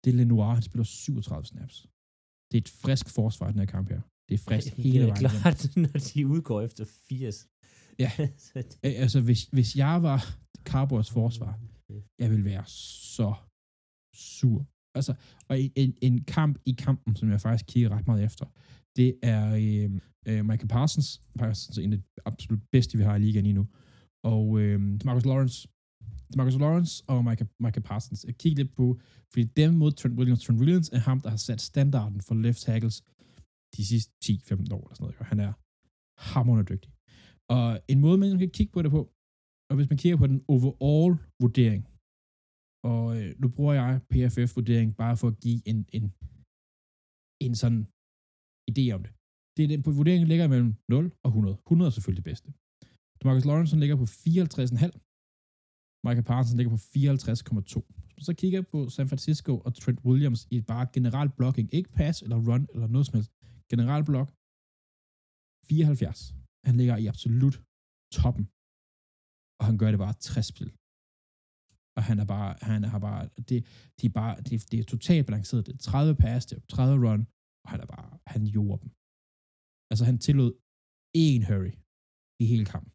A: det er Lenoir, han spiller 37 snaps. Det er et frisk forsvar i den her kamp her. Det er frisk
B: det
A: hele
B: er
A: vejen.
B: klart, når de udgår efter 80.
A: Ja. Altså, hvis, hvis jeg var Cowboys forsvar, jeg vil være så sur. Altså, og en, en, kamp i kampen, som jeg faktisk kigger ret meget efter, det er øh, øh, Michael Parsons, Parsons er en af de absolut bedste, vi har i ligaen lige nu, og øh, Marcus Lawrence, Marcus Lawrence og Michael, Michael Parsons. Jeg kigger lidt på, fordi dem mod Trent Williams, Trent Williams er ham, der har sat standarden for left tackles de sidste 10-15 år, eller sådan noget, og han er hammerende dygtig. Og en måde, man kan kigge på det på, og hvis man kigger på den overall vurdering, og øh, nu bruger jeg PFF-vurdering bare for at give en, en, en sådan idé om det. det er den, på vurderingen ligger mellem 0 og 100. 100 er selvfølgelig det bedste. Marcus Lawrence ligger på 54,5. Michael Parsons ligger på 54,2. Hvis man så kigger på San Francisco og Trent Williams i bare generelt blocking, ikke pass eller run eller noget som helst, Generelt block, 74. Han ligger i absolut toppen. Og han gør det bare 60 spil. Og han er bare, han har bare, det, det er bare, det, det er totalt balanceret. Det er 30 pass, det er 30 run, og han er bare, han gjorde dem. Altså han tillod én hurry i hele kampen.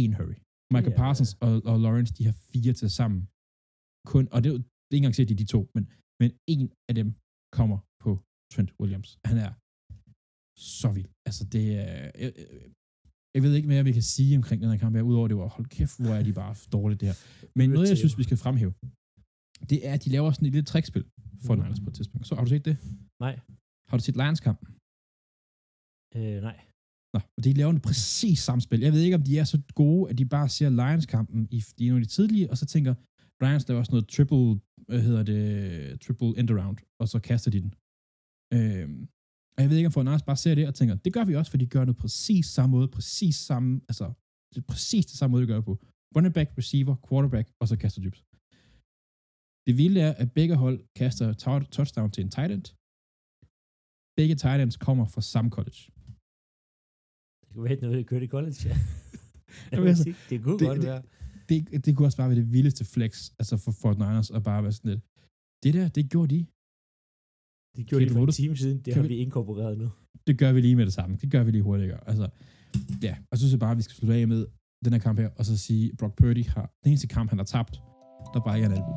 A: Én hurry. Michael
B: ja.
A: Parsons og, og Lawrence, de har fire til sammen. Kun, og det, er det er ikke engang sikkert, de er de to, men, men en af dem kommer på Trent Williams. Han er så vild. Altså det er, jeg, jeg- jeg ved ikke mere, hvad vi kan sige omkring den her kamp her, udover det var, hold kæft, hvor er de bare dårligt det her. Men noget, jeg synes, vi skal fremhæve, det er, at de laver sådan et lille trickspil for
B: Mhm.
A: Niners på et tidspunkt. Så har du set det?
B: Nej.
A: Har du set Lions kampen?
B: Øh, nej.
A: Nå, og de laver en præcis samme spil. Jeg ved ikke, om de er så gode, at de bare ser Lions-kampen i er nogle af de tidlige, og så tænker, Lions laver også noget triple, hvad hedder det, triple end around, og så kaster de den. Øhm, og jeg ved ikke, om Fortnite bare ser det og tænker, det gør vi også, for de gør det præcis samme måde, præcis samme, altså, det er præcis det samme måde, de gør det på. Running back, receiver, quarterback, og så kaster dybt. Det vilde er, at begge hold kaster tou- touchdown til en tight end. Begge tight ends kommer fra samme college.
B: Det kunne være, når vi kørte i college, ja.
A: Jamen, altså,
B: det, det kunne
A: det-
B: godt
A: det-
B: være.
A: det, det kunne også bare være det vildeste flex, altså for Fort Niners, og bare være sådan lidt, det der, det gjorde de.
B: Det gjorde de for en time siden. Det
A: Kan
B: har
A: vi-
B: inkorporeret nu.
A: Det gør vi lige med det samme. Det gør vi lige hurtigere. Altså, ja, og så synes jeg bare, at vi skal slutte af med den her kamp her, og så sige, at Brock Purdy har den eneste kamp, han har tabt, der bare ikke er en albu.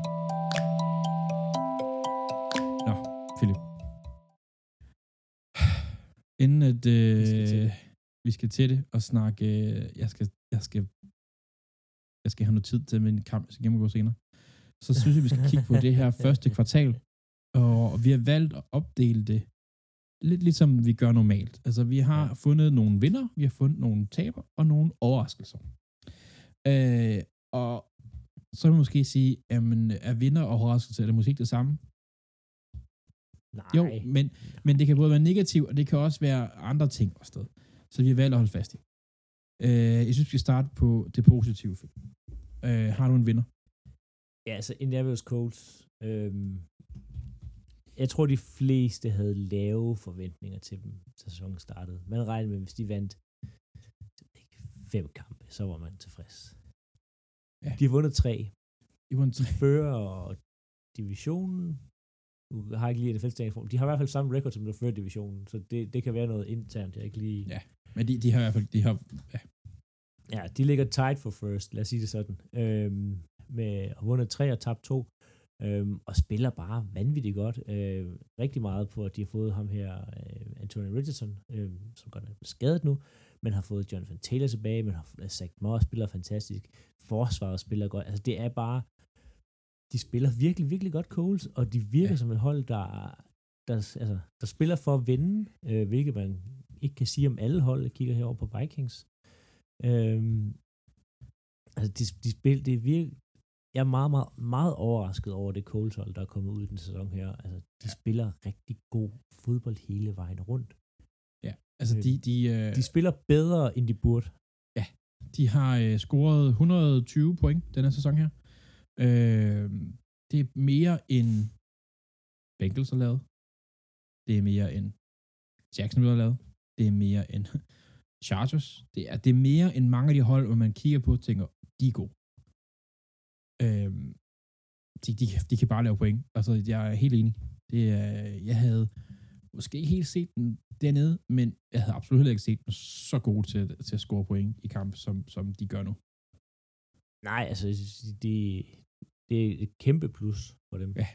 A: Nå, Philip. Inden at øh,
B: Vi skal til det.
A: vi skal til det og snakke, øh, jeg skal, jeg skal, jeg skal have noget tid til min kamp, jeg skal gennemgå senere, så synes jeg, vi skal kigge på det her første kvartal, og vi har valgt at opdele det lidt ligesom vi gør normalt. Altså, vi har
B: Ja.
A: fundet nogle vinder, vi har fundet nogle taber og nogle overraskelser. Øh, og så vil man måske sige, jamen, er vinder og overraskelse, er det måske ikke det samme?
B: Nej.
A: Jo, men, men det kan både være negativt, og det kan også være andre ting også sted. Så vi har valgt at holde fast i. Øh, jeg synes, vi skal starte på det positive. Øh, har du en vinder?
B: Ja, altså Indianapolis Colts. Øhm, jeg tror, de fleste havde lave forventninger til dem, sæsonen startede. Man regnede med, hvis de vandt fem kampe, så var man tilfreds.
A: Ja.
B: De har vundet tre.
A: I var en
B: De fører divisionen. Nu har jeg ikke lige det fælles form. De har i hvert fald samme record, som der fører divisionen, så det, det kan være noget internt, jeg ikke lige...
A: Ja. Men de, de har i hvert fald, de har, ja,
B: Ja, de ligger tight for first, lad os sige det sådan. Øhm, med at vundet tre og tabt to. Øhm, og spiller bare vanvittigt godt. Øh, rigtig meget på, at de har fået ham her, øh, Anthony Richardson, øh, som godt er skadet nu, men har fået Jonathan Taylor tilbage, men har Zach Moss spiller fantastisk. Forsvaret spiller godt. Altså det er bare, de spiller virkelig, virkelig godt Coles, og de virker
A: Ja.
B: som et hold, der, der, altså, der spiller for at vinde, øh, hvilket man ikke kan sige om alle hold. Jeg kigger herover på Vikings. Øhm, altså, de, de spil, det er virkelig, jeg er meget, meget, meget overrasket over det Coles hold, der er kommet ud i den sæson her. Altså, de ja. spiller rigtig god fodbold hele vejen rundt.
A: Ja, altså de... De, øh,
B: de spiller bedre, end de burde.
A: Ja, de har øh, scoret 120 point denne sæson her. Øh, det er mere end Bengals har lavet. Det er mere end Jacksonville har lavet. Det er mere end Chargers. Det er, det er mere end mange af de hold, hvor man kigger på og tænker, de er gode. Øh, de, de, de kan bare lave point. Altså, jeg er helt enig. Det er, jeg havde måske ikke helt set den dernede, men jeg havde absolut heller ikke set dem så gode til, til at score point i kamp, som, som de gør nu.
B: Nej, altså, det, det er et kæmpe plus for dem.
A: Ja,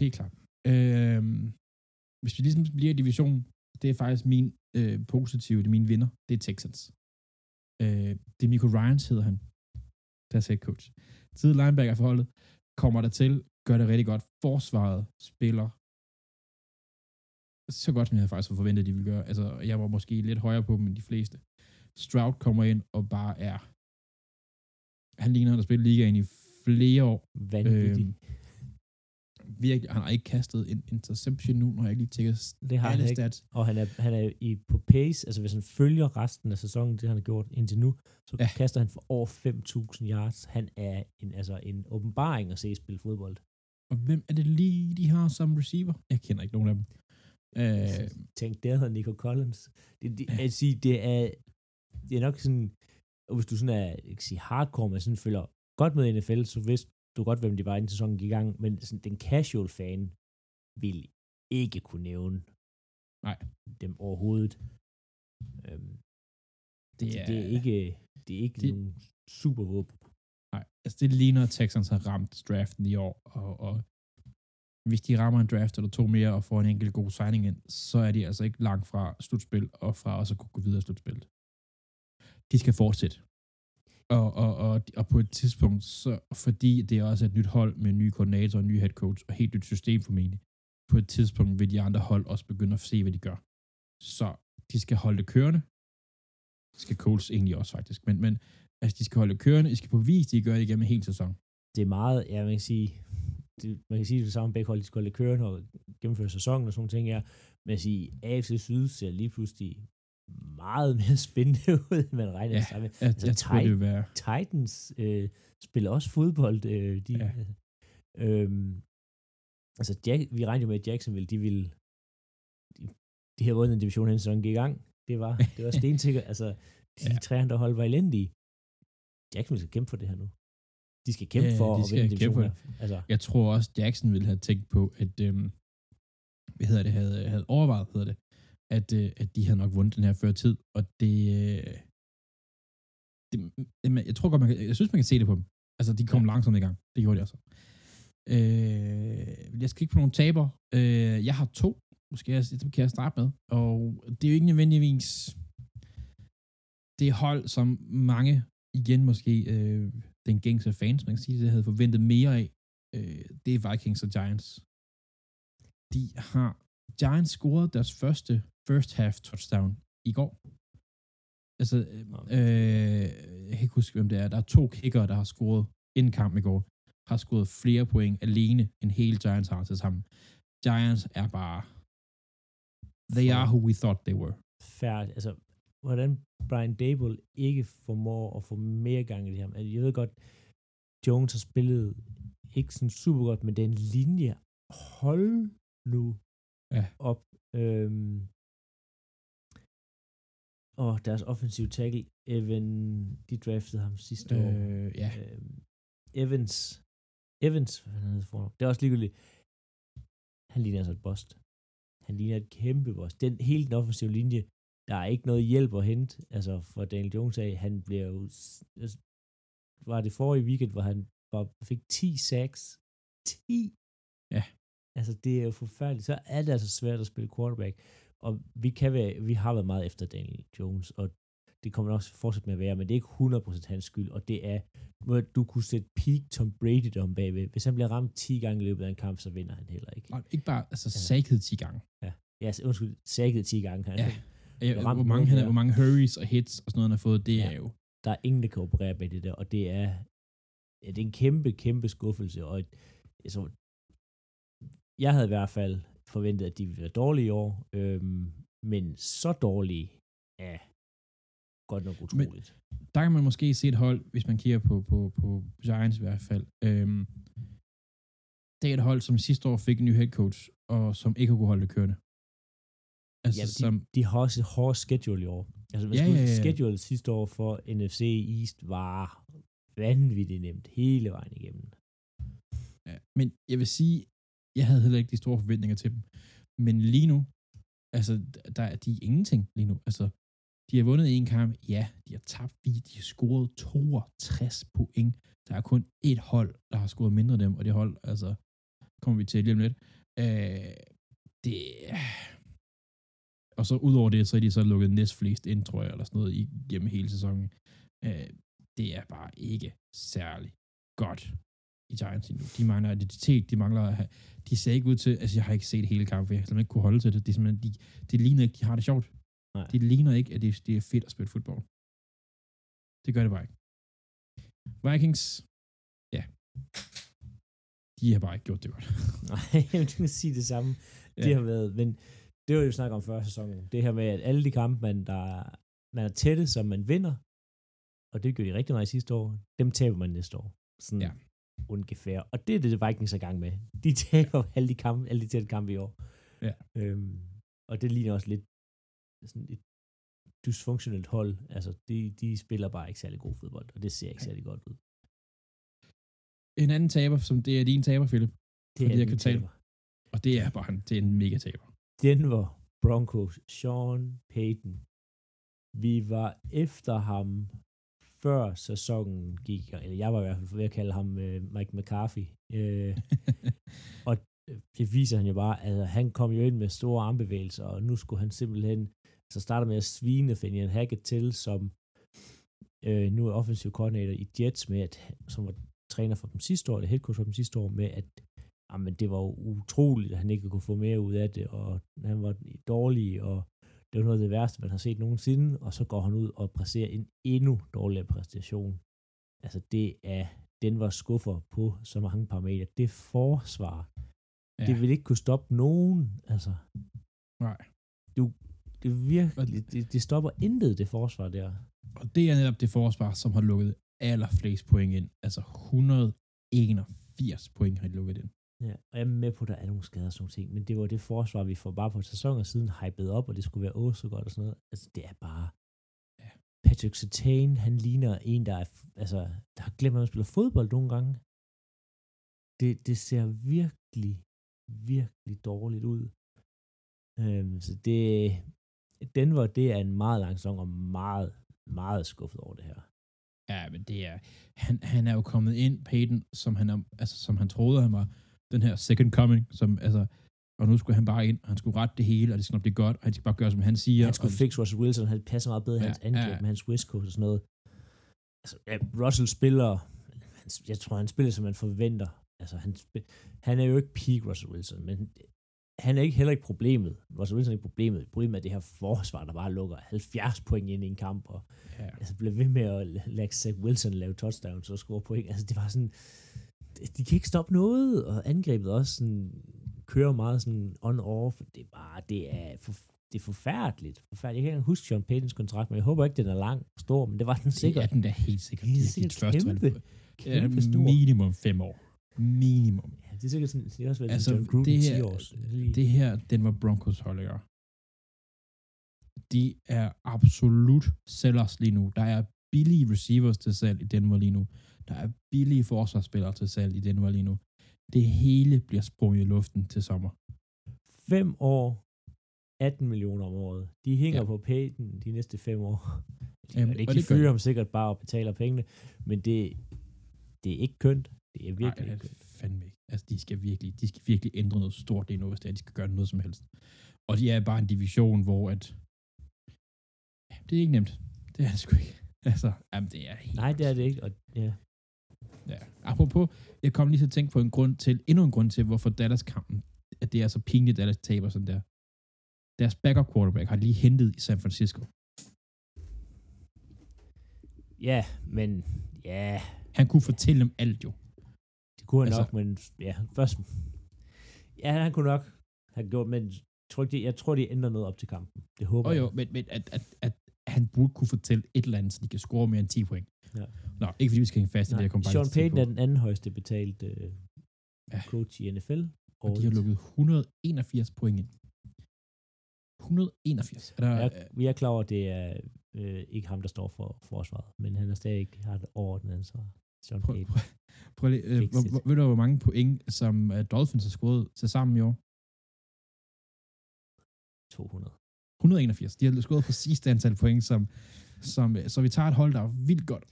A: helt klart. Øh, hvis vi ligesom bliver i divisionen, det er faktisk min øh, positive, det er mine vinder, det er Texans. Øh, det er Miko Ryans, hedder han, deres head coach. Tid linebacker forholdet kommer der til, gør det rigtig godt. Forsvaret spiller så godt, som jeg havde faktisk forventet, de ville gøre. Altså, jeg var måske lidt højere på dem end de fleste. Stroud kommer ind og bare er... Han ligner, han har spillet ligaen i flere år.
B: Vanvittigt. Øh,
A: virkelig, han har ikke kastet en interception nu, når jeg ikke lige tjekker
B: det har han ikke. Stats. Og han er, han er i, på pace, altså hvis han følger resten af sæsonen, det han har gjort indtil nu, så ja. kaster han for over 5.000 yards. Han er en, altså en åbenbaring at se spille fodbold.
A: Og hvem er det lige, de har som receiver? Jeg kender ikke nogen af dem.
B: Øh, Tænk, der hedder Nico Collins. Det, det, ja. sige, det er, det er nok sådan, og hvis du sådan er, ikke sige hardcore, men sådan følger godt med NFL, så vidste du godt, hvem de var, inden sæsonen gik i gang, men sådan, den casual fan vil ikke kunne nævne
A: Nej.
B: dem overhovedet. Øhm, det, er, det er ikke, det er ikke det, nogen super våben.
A: Nej, altså det ligner, at Texans har ramt draften i år, og, og hvis de rammer en draft eller to mere og får en enkelt god signing ind, så er de altså ikke langt fra slutspil og fra også at kunne gå videre i slutspillet. De skal fortsætte. Og, og, og, og på et tidspunkt, så, fordi det er også et nyt hold med en ny koordinator, en ny head coach og helt nyt system formentlig, på et tidspunkt vil de andre hold også begynde at se, hvad de gør. Så de skal holde det kørende. Det skal Coles egentlig også faktisk. Men, men altså, de skal holde det kørende. De skal bevise, at de gør det igennem en hel sæson.
B: Det er meget, ja, man kan sige, det, man kan sige det samme, begge hold, de skal holde det kørende og gennemføre sæsonen og sådan ting her. Men at sige, AFC Syd ser lige pludselig meget mere spændende ud, end man regner
A: ja,
B: med.
A: Jeg, altså, jeg tror, det være.
B: Titans øh, spiller også fodbold. Øh, de, ja. øh, altså, Jack, vi regnede jo med, at Jacksonville, de ville de, de havde vundet en division, hen sæsonen gik i gang. Det var, det var stensikkert. altså, de ja. tre andre hold var elendige. Jacksonville skal kæmpe for det her nu. De skal kæmpe ja, for
A: de
B: at vinde divisionen.
A: Altså. Jeg tror også, Jackson ville have tænkt på, at øhm, hvad hedder det, havde, havde overvejet, hedder det, at, øh, at de havde nok vundet den her før tid, og det, øh, det, jeg tror godt, man kan, jeg synes, man kan se det på dem. Altså, de kom ja. langsomt i gang. Det gjorde de også. Øh, jeg skal kigge på nogle taber. Øh, jeg har to, måske jeg, dem kan jeg starte med, og det er jo ikke nødvendigvis det hold, som mange, igen måske, øh, den gængse fans, man kan sige, det havde forventet mere af, øh, det er Vikings og Giants. De har Giants scoret deres første first half touchdown i går. Altså, øh, jeg kan ikke huske, hvem det er. Der er to kicker, der har scoret inden kamp i går. Har scoret flere point alene, end hele Giants har til sammen. Giants er bare... They are who we thought they were.
B: Færdigt. Altså, hvordan Brian Dable ikke formår at få mere gang i det her. Altså, jeg ved godt, Jones har spillet ikke sådan super godt, men den linje, hold nu
A: ja.
B: op. Øhm, og deres offensive tackle, Evan, de draftede ham sidste
A: øh,
B: år.
A: Ja.
B: Øhm, Evans, Evans, hvad han hedder for Det er også ligegyldigt. Han ligner altså et bost. Han ligner et kæmpe bost. Den, hele den offensive linje, der er ikke noget hjælp at hente, altså for Daniel Jones af, han bliver jo, altså, var det forrige weekend, hvor han var, fik 10 sacks. 10!
A: Ja.
B: Altså, det er jo forfærdeligt. Så er det altså svært at spille quarterback. Og vi, kan være, vi har været meget efter Daniel Jones, og det kommer også fortsat med at være, men det er ikke 100% hans skyld, og det er, hvor du kunne sætte peak Tom Brady om bagved. Hvis han bliver ramt 10 gange i løbet af en kamp, så vinder han heller ikke.
A: Og ikke bare, altså ja. sækket 10 gange.
B: Ja, ja undskyld, sækket 10 gange. Han.
A: Ja. Ja,
B: ramt
A: hvor, mange, han, er, hvor mange hurries og hits og sådan noget, han har fået, det
B: Ja.
A: er jo...
B: Der er ingen, der kan operere med det der, og det er, ja, det er en kæmpe, kæmpe skuffelse, og et, altså, jeg havde i hvert fald forventet, at de ville være dårlige i år, øhm, men så dårlige er godt nok utroligt.
A: Der kan man måske se et hold, hvis man kigger på, på, på Giants i hvert fald. Øhm, det er et hold, som sidste år fik en ny head coach, og som ikke har kunne holde det kørende. Altså,
B: Ja, de,
A: som,
B: de har også et hårdt schedule i år. Altså, skulle,
A: ja,
B: ja,
A: ja.
B: schedule sidste år for NFC East var vanvittigt nemt hele vejen igennem.
A: ja, men jeg vil sige, jeg havde heller ikke de store forventninger til dem. Men lige nu, altså, der, er- de ingenting lige nu. Altså, de har vundet en kamp, ja, de har tabt fire, de har scoret 62 point. Der er kun et hold, der har scoret mindre end dem, og det hold, altså, kommer vi til lige om lidt. Øh, det, og så udover det, så er de så lukket næstflest ind, tror jeg, eller sådan noget, igennem hele sæsonen. Øh, det er bare ikke særlig godt i Giants lige nu. De mangler identitet, de mangler at have, de ser ikke ud til, altså jeg har ikke set hele kampen, jeg har simpelthen ikke kunne holde til det. Det, er simpelthen, de, det ligner ikke, de har det sjovt.
B: Nej.
A: Det ligner ikke, at det, det er fedt at spille fodbold. Det gør det bare ikke. Vikings, ja, de har bare ikke gjort det godt.
B: Nej, jeg vil sige det samme. Ja. Det har været, men det var jo snakket om før sæsonen. Det her med, at alle de kampe, man, der, man er tætte, som man vinder, og det gjorde de rigtig meget sidste år, dem taber man næste år. Sådan
A: Ja.
B: Ungefær. Og det er det, Vikings er i gang med. De taber alle de, kampe, alle de tætte kampe i år.
A: Ja.
B: Øhm, og det ligner også lidt sådan et dysfunktionelt hold. Altså, de, de spiller bare ikke særlig god fodbold, og det ser ikke særlig godt ud.
A: En anden taber, som det er din taber, Philip,
B: Det
A: Fordi jeg kan tale. og det er bare en, det er en mega taber.
B: Denver Broncos, Sean Payton. Vi var efter ham før sæsonen gik, eller jeg var i hvert fald ved at kalde ham øh, Mike McCarthy. Øh, og øh, det viser han jo bare, at han kom jo ind med store armbevægelser, og nu skulle han simpelthen så starte med at svine Finian Hackett til, som øh, nu er offensiv koordinator i Jets, med at, som var træner for dem sidste år, eller head coach for dem sidste år, med at jamen, det var utroligt, at han ikke kunne få mere ud af det, og han var dårlig, og det var noget af det værste, man har set nogensinde, og så går han ud og præsterer en endnu dårligere præstation. Altså, det er, den var skuffer på så mange parametre. Det forsvar, ja. det vil ikke kunne stoppe nogen, altså.
A: Nej.
B: Du, det virkelig, det, det stopper intet, det forsvar der.
A: Og det er netop det forsvar, som har lukket allerflest point ind. Altså 181 point har de lukket ind.
B: Ja, og jeg er med på, at der er nogle skader og sådan nogle ting, men det var det forsvar, vi får bare på sæsoner siden hypet op, og det skulle være åh så godt og sådan noget. Altså, det er bare...
A: Ja.
B: Patrick Sertain, han ligner en, der er, altså, der har glemt, at man spiller fodbold nogle gange. Det, det ser virkelig, virkelig dårligt ud. Øhm, så det, Denver, det er en meget lang sæson, og meget, meget skuffet over det her.
A: Ja, men det er... Han, han er jo kommet ind, Peyton, som han, altså, som han troede, han var den her second coming, som, altså, og nu skulle han bare ind, og han skulle rette det hele, og det skal nok blive godt, og han skal bare gøre, som han siger.
B: Han skulle
A: og,
B: fikse Russell Wilson, han passer meget bedre i
A: Ja,
B: hans angreb
A: ja.
B: med hans West Coast og sådan noget. Altså, ja, Russell spiller, jeg tror, han spiller, som man forventer. Altså, han, han er jo ikke peak Russell Wilson, men han er ikke heller ikke problemet. Russell Wilson er ikke problemet. Problemet er det her forsvar, der bare lukker 70 point ind i en kamp, og
A: ja,
B: altså, bliver ved med at lade Zach Wilson lave touchdowns og score point. Altså, det var sådan, de kan ikke stoppe noget, og angrebet også sådan, kører meget sådan on-off. Det er bare, det er, for, det er forfærdeligt. forfærdeligt. Jeg kan ikke engang huske Sean Paytons kontrakt, men jeg håber ikke, den er lang og stor, men det var den
A: det
B: sikkert.
A: er den der helt sikkert.
B: Helt
A: Det er
B: sikkert
A: dit første
B: kæmpe,
A: Ja,
B: kæmpe stor.
A: minimum fem år. Minimum.
B: Ja, det er sikkert sådan, det er også været
A: Altså,
B: John Gruden
A: det
B: 10
A: her,
B: år. Lige.
A: det her, den var Broncos hold, ikke? De er absolut sellers lige nu. Der er billige receivers til salg i Denver lige nu. Der er billige forsvarsspillere til salg i Denver lige nu. Det hele bliver sprunget i luften til sommer.
B: 5 år, 18 millioner om året. De hænger
A: Ja.
B: på Payton de næste 5 år. De,
A: Jamen,
B: det de fyrer ham sikkert bare og betaler pengene, men det, det er ikke kønt. Det er virkelig
A: Nej,
B: ikke kønt.
A: fandme ikke. Altså, de skal virkelig, de skal virkelig ændre noget stort lige nu, hvis det er, de skal gøre noget som helst. Og de er bare en division, hvor at... Ja, det er ikke nemt. Det er det sgu ikke. Altså, jamen, det er helt...
B: Nej, det er det ikke. Og, ja.
A: Ja. Apropos, jeg kom lige til at tænke på en grund til, endnu en grund til, hvorfor Dallas-kampen, at det er så pinligt, at Dallas taber sådan der. deres backup quarterback har lige hentet i San Francisco.
B: Ja, men ja,
A: Han kunne fortælle dem alt jo.
B: det kunne han
A: Altså-
B: nok, men ja, først... Ja, han kunne nok have gjort, men tror, de, jeg tror, de ændrer noget op til kampen. Det håber
A: Og
B: jeg.
A: jo, men, men at, at, at han burde kunne fortælle et eller andet, så de kan score mere end 10 point.
B: Ja.
A: Nå, ikke fordi vi skal hænge fast i det, jeg kom bare
B: Sean Payton er den anden højeste betalt øh,
A: Ja.
B: coach i NFL.
A: Og de har lukket 181 point ind. 181. Er der,
B: Jeg, vi er klar over, at det er øh, ikke ham, der står for forsvaret, men han er stadig har et overordnet ansvar. Sean
A: prøv,
B: Payton.
A: prøv, prøv lige, øh, hvor, hvor, ved du, hvor mange point, som uh, Dolphins har scoret til sammen i år?
B: 200.
A: 181. De har scoret præcis det antal point, som, som, øh, så vi tager et hold, der er vildt godt.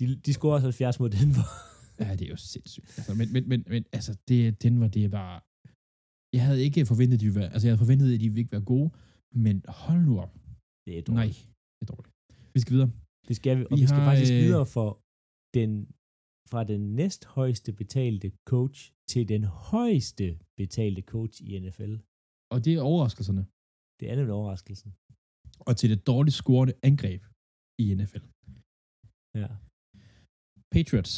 B: De, de scorer også 70 mod Denver.
A: Ja, det er jo sindssygt. Altså, men, men, men, men altså, det, Denver, det er bare... Jeg havde ikke forventet, at de ville være, altså, jeg havde forventet, at de ville ikke være gode, men hold nu op.
B: Det er
A: Nej,
B: dårligt.
A: det er dårligt. Vi skal videre.
B: Det skal vi, og
A: Vi
B: vi, skal
A: har,
B: faktisk
A: øh,
B: videre for den, fra den næsthøjeste betalte coach til den højeste betalte coach i NFL.
A: Og det er overraskelserne.
B: Det er nemlig overraskelsen.
A: Og til det dårligt scorende angreb i NFL.
B: Ja.
A: Patriots.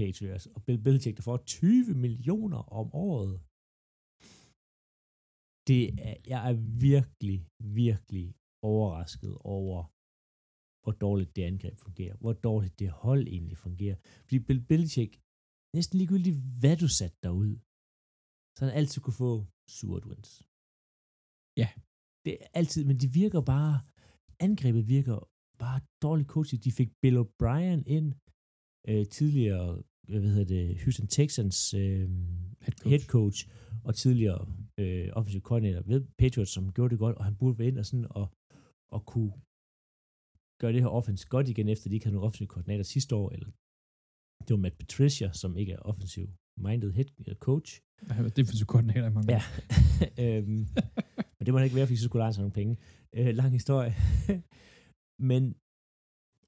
B: Patriots og Bill Belichick, der får 20 millioner om året. Det er, jeg er virkelig, virkelig overrasket over, hvor dårligt det angreb fungerer. Hvor dårligt det hold egentlig fungerer. Fordi Bill Belichick, næsten ligegyldigt hvad du satte derud, så han altid kunne få surt wins.
A: Ja.
B: Det er altid, men det virker bare, angrebet virker bare dårligt coachet. De fik Bill O'Brien ind, øh, tidligere, øh, hvad hedder det, Houston Texans øh,
A: Head coach.
B: head coach, og tidligere øh, offensive coordinator ved Patriots, som gjorde det godt, og han burde være ind og sådan og, og kunne gøre det her offense godt igen, efter de ikke havde nogen offensive koordinator sidste år, eller det var Matt Patricia, som ikke er offensive minded head øh, coach.
A: Jeg har været defensive coordinator i mange
B: Ja. øhm, men det må han ikke være, fordi så skulle lege sig nogle penge. Øh, lang historie. men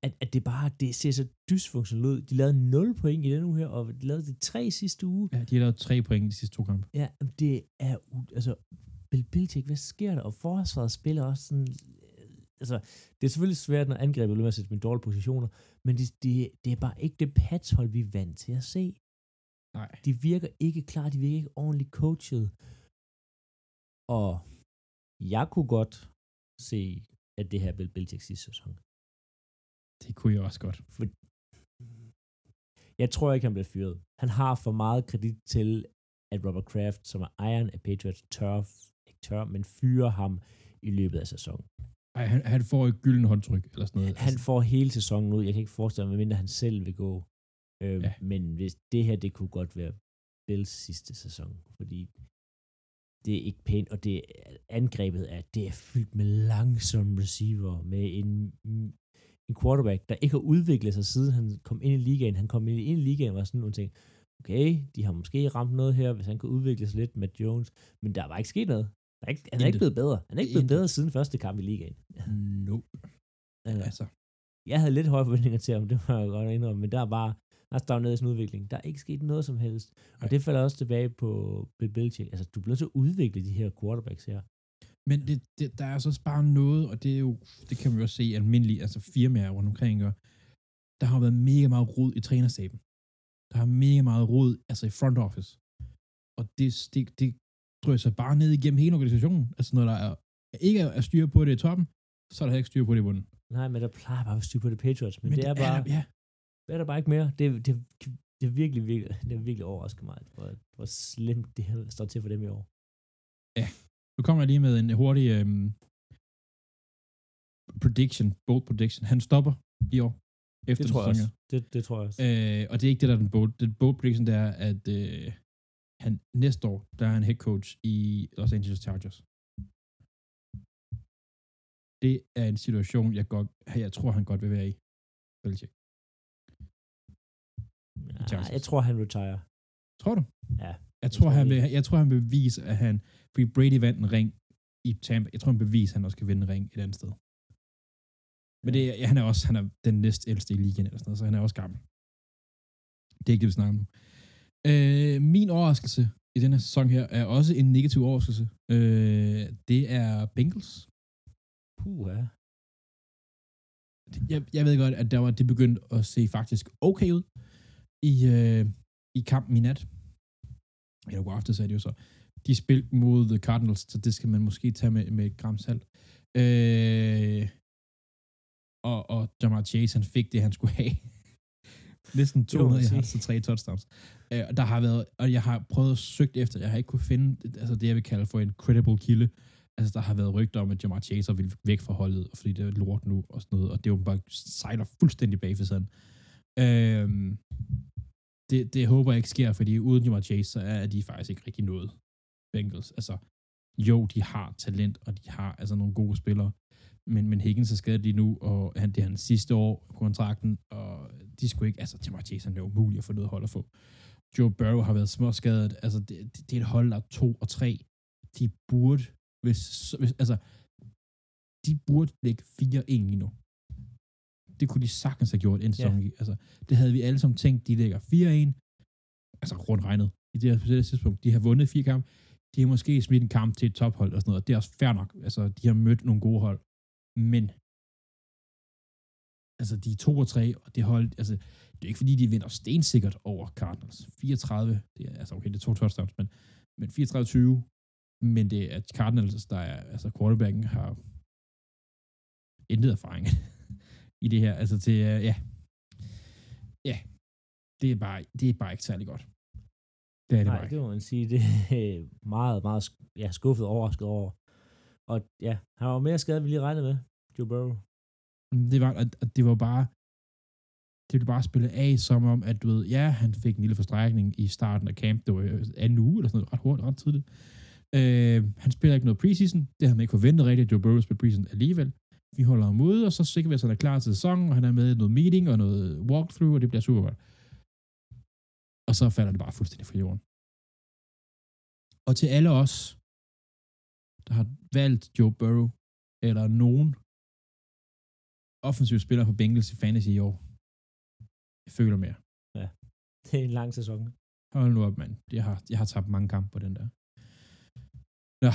B: at, at det bare, det ser så dysfunktionelt ud. De lavede 0 point i den uge her, og de lavede det tre sidste uge.
A: Ja, de har lavet tre point i de sidste to kampe.
B: Ja, det er, altså, Bill Belichick, hvad sker der? Og forsvaret spiller også sådan, øh, altså, det er selvfølgelig svært, når angrebet at sætte med dårlige positioner, men det, det, det er bare ikke det patshold, vi er vant til at se.
A: Nej.
B: De virker ikke klar, de virker ikke ordentligt coachet. Og jeg kunne godt se, at det her er Bill Belichick sidste sæson.
A: Det kunne jeg også godt.
B: For jeg tror ikke, han bliver fyret. Han har for meget kredit til, at Robert Kraft, som er ejeren af Patriots, tør, ikke tør, men fyrer ham i løbet af sæsonen.
A: Ej, han, han får et gyldent håndtryk, eller sådan noget. Altså,
B: Han får hele sæsonen ud. Jeg kan ikke forestille mig, medmindre han selv vil gå. Øh,
A: ja.
B: Men hvis det her, det kunne godt være Bills sidste sæson, fordi det er ikke pænt, og det angrebet er, det er fyldt med langsomme receiver, med en, en quarterback, der ikke har udviklet sig siden han kom ind i ligaen. Han kom ind i ligaen og var sådan nogle ting, okay, de har måske ramt noget her, hvis han kan udvikle sig lidt med Jones, men der var ikke sket noget. Der er ikke, han er ikke blevet bedre. Han er ikke blevet
A: Intet.
B: bedre siden første kamp i ligaen.
A: No.
B: Altså,
A: Altså,
B: jeg havde lidt høje forventninger til ham, det må jeg godt indrømme, men der er bare, der er stagneret i sin udvikling. Der er ikke sket noget som helst. Og
A: Nej.
B: det falder også tilbage på Bill Belichick. Altså, du bliver så udvikle de her quarterbacks her.
A: Men det, det, der er så også bare noget, og det er jo, det kan vi jo se i almindelige, altså firmaer rundt omkring, og der har været mega meget rod i trænerstaben. Der er mega meget rod, altså i front office. Og det, det, det drøser bare ned igennem hele organisationen. Altså når der er, ikke er styr på det i toppen, så er der ikke styr på det i bunden.
B: Nej, men der plejer bare at være styr på det Patriots, men, men det, er bare,
A: der, ja,
B: det er der bare ikke mere. Det, det, det er virkelig, virkelig, det er virkelig overrasket mig, hvor, hvor slemt det her står til for dem i år.
A: Nu kommer jeg lige med en hurtig øhm, prediction, bold prediction. Han stopper i år. Efter
B: Det tror jeg også. Det, det tror jeg også.
A: Øh, og det er ikke det, der er den bold. Den bold prediction, det er, at øh, han næste år, der er han head coach i Los Angeles Chargers. Det er en situation, jeg, godt, jeg tror, han godt vil være i. Belichick.
B: Ja, jeg tror, han retire.
A: Tror du?
B: Ja.
A: Jeg tror, han vil, jeg tror, han vil bevise, at han... Fordi Brady vandt en ring i Tampa. Jeg tror, han beviser, at han også kan vinde en ring et andet sted. Men det, er- han er også han er den næst ældste i ligaen, eller sådan noget, så han er også gammel. Det er ikke det, vi snakker om nu. Øh, min overraskelse, i den her sæson her er også en negativ overraskelse. Øh, det er Bengals.
B: Puh, ja.
A: Jeg, jeg ved godt, at der var, det begyndte at se faktisk okay ud i, øh, i kampen i nat. Eller god aften, sagde de jo så. De spillede mod The Cardinals, så det skal man måske tage med, med et gram salt. Øh, og, og Jamar Chase, han fik det, han skulle have. Næsten 200
B: sige.
A: yards og tre touchdowns. Øh, og der har været, og jeg har prøvet at søge efter, jeg har ikke kunne finde, altså det jeg vil kalde for en credible kilde. Altså der har været rygter om, at Jamar Chase vil væk fra holdet, fordi det er lort nu og sådan noget, og det er jo bare sejler fuldstændig bag for sådan. Øh, det, det håber jeg ikke sker, fordi uden Jamar Chase, så er de faktisk ikke rigtig noget. Bengals. Altså, jo, de har talent, og de har altså nogle gode spillere, men, men Higgins er skadet lige nu, og han, det er hans sidste år på kontrakten, og de skulle ikke, altså Jamar Chase, er umuligt at få noget hold at få. Joe Burrow har været småskadet, altså det, det, det er et hold, der er to og tre. De burde, hvis, hvis altså, de burde lægge 4-1 lige nu. Det kunne de sagtens have gjort en sæson. Ja. Altså, det havde vi alle sammen tænkt, de lægger 4-1, altså rundt regnet, i det her det tidspunkt. De har vundet fire kampe, de har måske smidt en kamp til et tophold og sådan noget, og det er også fair nok. Altså, de har mødt nogle gode hold. Men, altså, de er 2 og 3, og det hold, altså, det er ikke fordi, de vinder stensikkert over Cardinals. 34, det er, altså okay, det er to touchdowns, men, men 34-20, men det er Cardinals, der er, altså quarterbacken har intet erfaring i det her. Altså til, ja, ja, det er bare, det er bare ikke særlig godt. Det er det
B: Nej,
A: bare
B: det
A: ikke.
B: må man sige. Det er meget, meget ja, skuffet og overrasket over. Og ja, han var mere skadet, vi lige regnede med, Joe Burrow.
A: Det var, at, at det var bare, det ville bare spille af, som om, at du ved, ja, han fik en lille forstrækning i starten af camp, det var jo anden uge, eller sådan noget, ret hurtigt, ret tidligt. Øh, han spiller ikke noget preseason, det havde man ikke forventet rigtigt, Joe Burrow spiller preseason alligevel. Vi holder ham ude, og så sikrer vi at han er klar til sæsonen, og han er med i noget meeting og noget walkthrough, og det bliver super godt. Og så falder det bare fuldstændig fra jorden. Og til alle os, der har valgt Joe Burrow, eller nogen offensive spillere på Bengals i fantasy i år, jeg føler mere.
B: Det er en lang sæson.
A: Hold nu op, mand. Jeg har, jeg har tabt mange kampe på den der. Nå.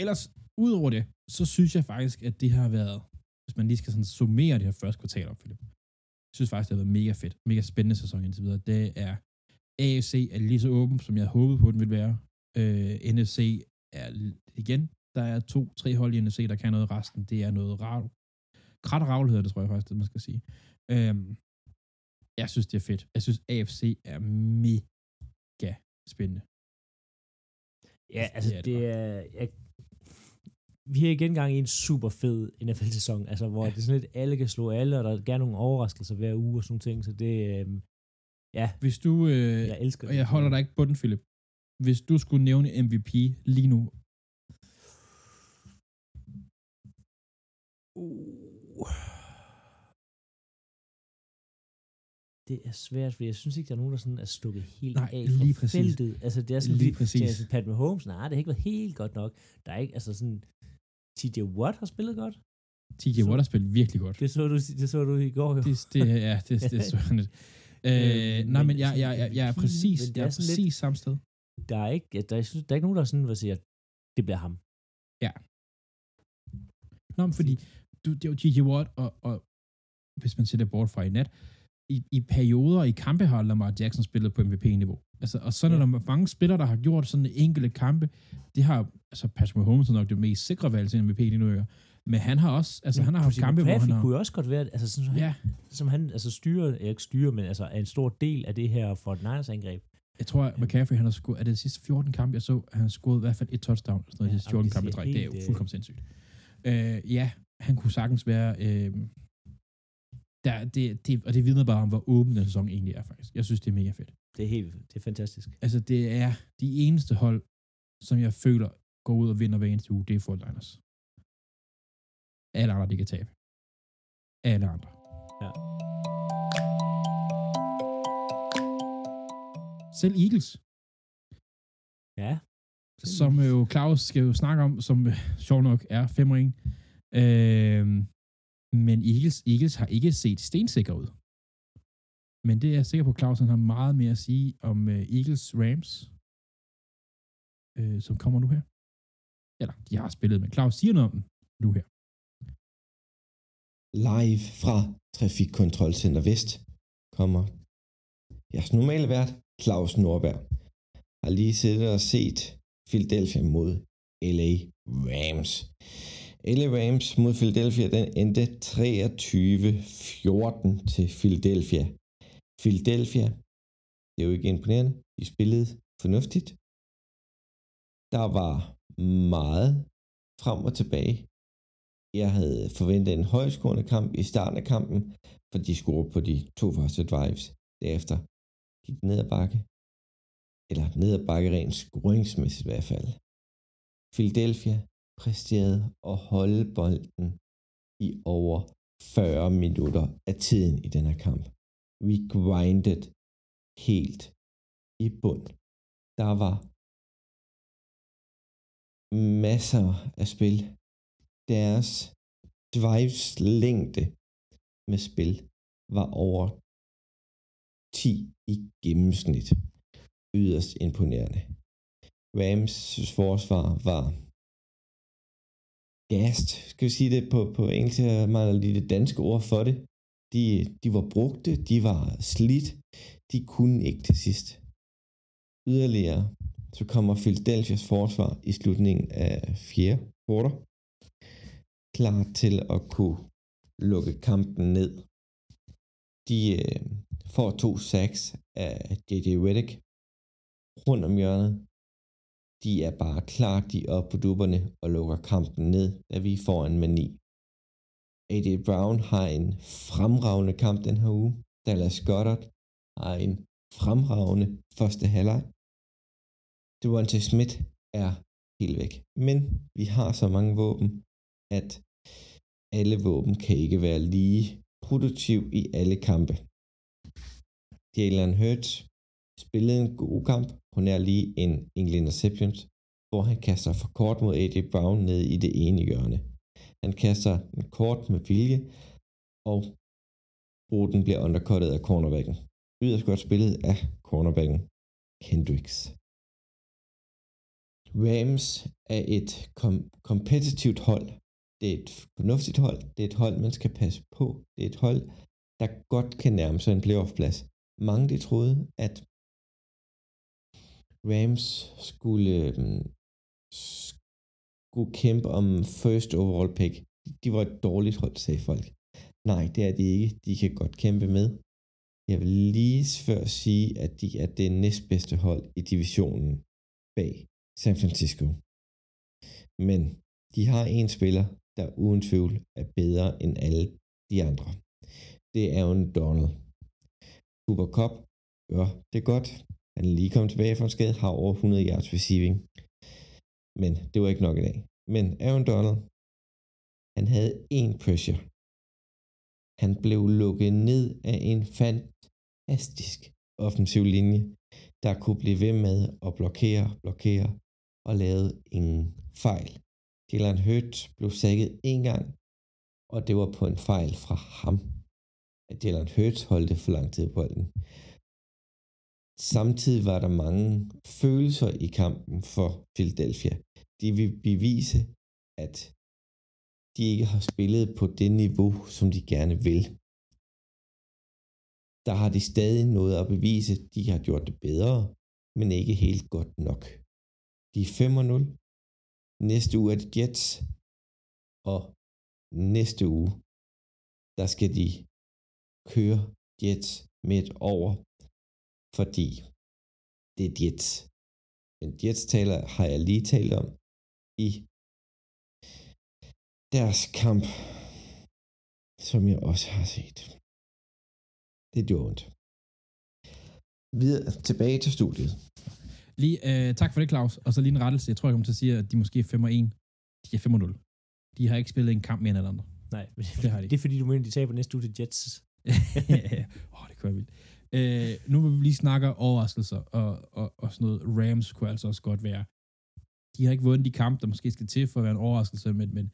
A: Ellers, udover det, så synes jeg faktisk, at det har været, hvis man lige skal sådan summere det her første kvartal op, Philip. Jeg synes faktisk, det har været mega fedt. Mega spændende sæson indtil videre. Det er, AFC er lige så åben, som jeg håbede på, den ville være. Øh, NFC er igen, der er to, tre hold i NFC, der kan noget. Resten, det er noget rav. Krat og ravl hedder det, tror jeg faktisk, det man skal sige. Øhm, jeg synes, det er fedt. Jeg synes, AFC er mega spændende.
B: Ja, altså
A: Det er det
B: det er... Jeg, vi er igen gang i en super fed NFL-sæson, altså hvor
A: Ja.
B: det er sådan lidt, alle kan slå alle, og der er gerne nogle overraskelser hver uge og sådan ting, så det, øhm, ja,
A: Hvis du, øh,
B: jeg elsker
A: og jeg holder dig ikke på den, Philip. Hvis du skulle nævne MVP lige nu,
B: Uh. Det er svært, for jeg synes ikke, der er nogen, der sådan er stukket helt
A: Nej,
B: af
A: lige
B: fra
A: præcis.
B: feltet. Altså, det er sådan,
A: Lige
B: fordi,
A: præcis.
B: sådan, Pat Mahomes, nej, det har ikke været helt godt nok. Der er ikke, altså sådan, TJ Watt har spillet godt.
A: TJ Watt har spillet virkelig godt.
B: Det så du, det så du i går jo.
A: Det, det, ja, det, det er sådan lidt. Øh, nej, men jeg, jeg, jeg, jeg er præcis,
B: det
A: jeg
B: er sådan lidt-
A: præcis samme sted.
B: Der er ikke, der, er, der er ikke nogen, der er sådan, hvad siger, det bliver ham.
A: Nå, men fordi du, det er jo TJ Watt, og, og hvis man sætter bort fra i nat, i, i perioder i kampe har Lamar Jackson spillet på MVP-niveau. Altså, og sådan
B: Ja.
A: er der mange spillere, der har gjort sådan enkelte kampe. Det har, altså Patrick Mahomes er nok det mest sikre valg til MVP lige nu, ikke? men han har også, altså han har haft kampe, hvor han har...
B: kunne også godt være, altså sådan,
A: Ja,
B: som han altså styrer, ikke styrer, men altså er en stor del af det her Fort Niners angreb.
A: jeg tror, at McCaffrey, han har scoret, er det de sidste 14 kampe, jeg så, han har scoret i hvert fald et touchdown, sådan noget,
B: Ja,
A: de sidste 14
B: det
A: kampe i træk. Det er jo
B: øh,
A: fuldkommen sindssygt. Øh, ja, han kunne sagtens være, øh, der, det, det, og det vidner bare om, hvor åben den sæson egentlig er, faktisk. Jeg synes, det er mega fedt.
B: Det er helt, det er fantastisk.
A: Altså, det er de eneste hold, som jeg føler går ud og vinder hver eneste uge, det er Fort Liners. Alle andre, de kan tabe. Alle andre.
B: Ja.
A: Selv Eagles,
B: Ja.
A: som jo Claus skal jo snakke om, som øh, sjov nok er 5 1. Øh, men Eagles, Eagles har ikke set stensikker ud. Men det er jeg sikker på, at Clausen har meget mere at sige om øh, Eagles Rams. øh, som kommer nu her. Eller, de har spillet, men Claus siger noget om den nu her.
C: Live fra Trafikkontrolcenter Vest kommer jeres normale vært, Claus Norberg. Har lige siddet og set Philadelphia mod LA Rams. LA Rams mod Philadelphia, den endte 23-14 til Philadelphia. Philadelphia, det er jo ikke imponerende. De spillede fornuftigt. Der var meget frem og tilbage. Jeg havde forventet en højskårende kamp i starten af kampen, for de scorede på de to første drives. Derefter gik ned ad bakke. Eller ned ad bakke rent scoringsmæssigt i hvert fald. Philadelphia præsterede at holde bolden i over 40 minutter af tiden i den her kamp. We grinded helt i bund. Der var masser af spil. Deres drives længde med spil var over 10 i gennemsnit. Yderst imponerende. Rams forsvar var gast, skal vi sige det på, på engelsk, jeg mangler lige det danske ord for det. De, de var brugte, de var slidt, de kunne ikke til sidst. Yderligere, så kommer Philadelphia's forsvar i slutningen af fjerde quarter klar til at kunne lukke kampen ned. De øh, får to sacks af J.J. Reddick rundt om hjørnet. De er bare klar, de er oppe på dupperne og lukker kampen ned, da vi får en mani. A.J. Brown har en fremragende kamp den her uge. Dallas Goddard har en fremragende første halvleg. Devontae Smith er helt væk. Men vi har så mange våben, at alle våben kan ikke være lige produktiv i alle kampe. Jalen Hurts spillede en god kamp. på er lige en enkelt interceptions, hvor han kaster for kort mod AJ Brown ned i det ene hjørne. Han kaster en kort med vilje, og ruten bliver undercuttet af cornerbacken. Yderst godt spillet af cornerbacken Kendricks. Rams er et kom- kompetitivt hold. Det er et fornuftigt hold. Det er et hold, man skal passe på. Det er et hold, der godt kan nærme sig en playoff-plads. Mange de troede, at Rams skulle, øhm, skulle kæmpe om first overall pick. De var et dårligt hold, sagde folk. Nej, det er de ikke. De kan godt kæmpe med. Jeg vil lige før sige, at de er det næstbedste hold i divisionen bag San Francisco. Men de har en spiller, der uden tvivl er bedre end alle de andre. Det er Aaron Donald. Cooper Cup gør det godt. Han er lige kommet tilbage fra en skade, har over 100 yards receiving. Men det var ikke nok i dag. Men Aaron Donald, han havde en pressure. Han blev lukket ned af en fantastisk offensiv linje, der kunne blive ved med at blokere, blokere og lave ingen fejl. Jalen Hurts blev sækket en gang, og det var på en fejl fra ham, at Jalen Hurts holdte for lang tid på bolden. Samtidig var der mange følelser i kampen for Philadelphia. De vil bevise, at de ikke har spillet på det niveau, som de gerne vil. Der har de stadig noget at bevise. De har gjort det bedre, men ikke helt godt nok. De er 5-0. Næste uge er det Jets. Og næste uge, der skal de køre Jets med et over, fordi det er Jets. Men Jets taler, har jeg lige talt om i deres kamp, som jeg også har set. Det gjorde ondt. Videre tilbage til studiet.
A: Lige, øh, tak for det, Claus. Og så lige en rettelse. Jeg tror, jeg kommer til at sige, at de måske er 5 og 1. De er 5 og 0. De har ikke spillet en kamp mere end alle andre.
B: Nej,
A: Det har de.
B: det er fordi, du mener, de taber næste uge til Jets.
A: Åh, oh, det kunne være vildt. Øh, nu vil vi lige snakke overraskelser, og, og, og sådan noget. Rams kunne altså også godt være. De har ikke vundet de kampe, der måske skal til for at være en overraskelse, men, men,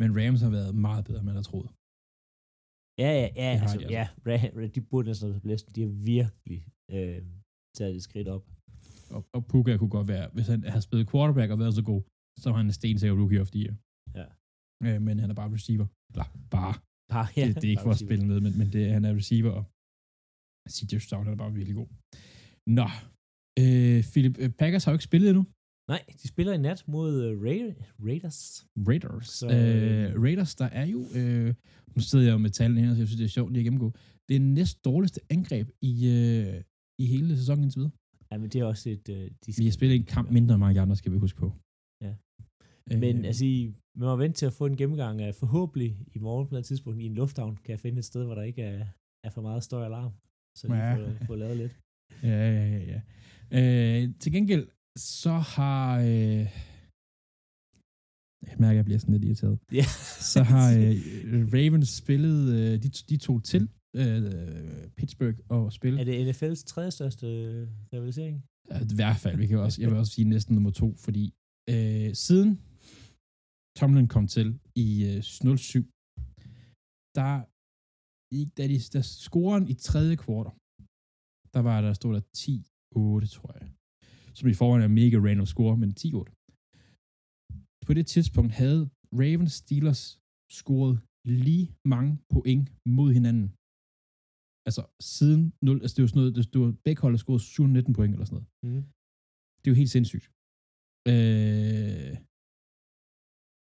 A: men Rams har været meget bedre, end man har troet.
B: Ja, ja, ja,
A: Det har
B: altså,
A: de altså.
B: ja, de burde næsten have blæst. De har virkelig øh, taget et skridt op.
A: Og, og Puka kunne godt være, hvis han havde spillet quarterback og været så god, så var han en stensikker rookie of the year.
B: Ja.
A: Øh, men han er bare receiver. Eller bare.
B: Bare,
A: Ja, det, det er ikke for at spille med, men, men det, han er receiver, og CJ Stroud er bare virkelig god. Nå, øh, Philip, øh, Packers har jo ikke spillet endnu.
B: Nej, de spiller i nat mod uh, Ra- Raiders.
A: Raiders.
B: Så,
A: øh, Raiders, der er jo, øh, nu sidder jeg jo med tallene her, så jeg synes, det er sjovt lige at gennemgå. Det er næst dårligste angreb i, øh, i hele sæsonen indtil videre.
B: Ja, men det er også et... Uh, de
A: Vi har spillet en kamp mindre end mange andre, skal vi huske på.
B: Ja.
A: Øh,
B: Men altså, I- man må vente til at få en gennemgang af forhåbentlig i morgen på et tidspunkt i en lufthavn, kan jeg finde et sted, hvor der ikke er, er for meget støj og alarm. Så vi
A: Ja.
B: får, får lavet lidt.
A: Ja, ja, ja. ja. Øh, til gengæld, så har... Øh, jeg mærker, at jeg bliver sådan lidt irriteret.
B: Ja.
A: Så har øh, Ravens spillet... Øh, de, de tog til øh, Pittsburgh og spille.
B: Er det NFL's tredje største øh, rivalisering?
A: Ja, I hvert fald. Vi kan også, jeg vil også sige næsten nummer to, fordi øh, siden Tomlin kom til i øh, 07, der, i, da de der scoren i tredje kvartal, der var der, stod der 10-8, tror jeg. Som i forvejen er mega random score, men 10-8. På det tidspunkt havde Ravens Steelers scoret lige mange point mod hinanden. Altså siden 0, altså det var sådan noget, det var begge hold scoret 719 point eller sådan noget.
B: Mm.
A: Det er jo helt sindssygt. Øh,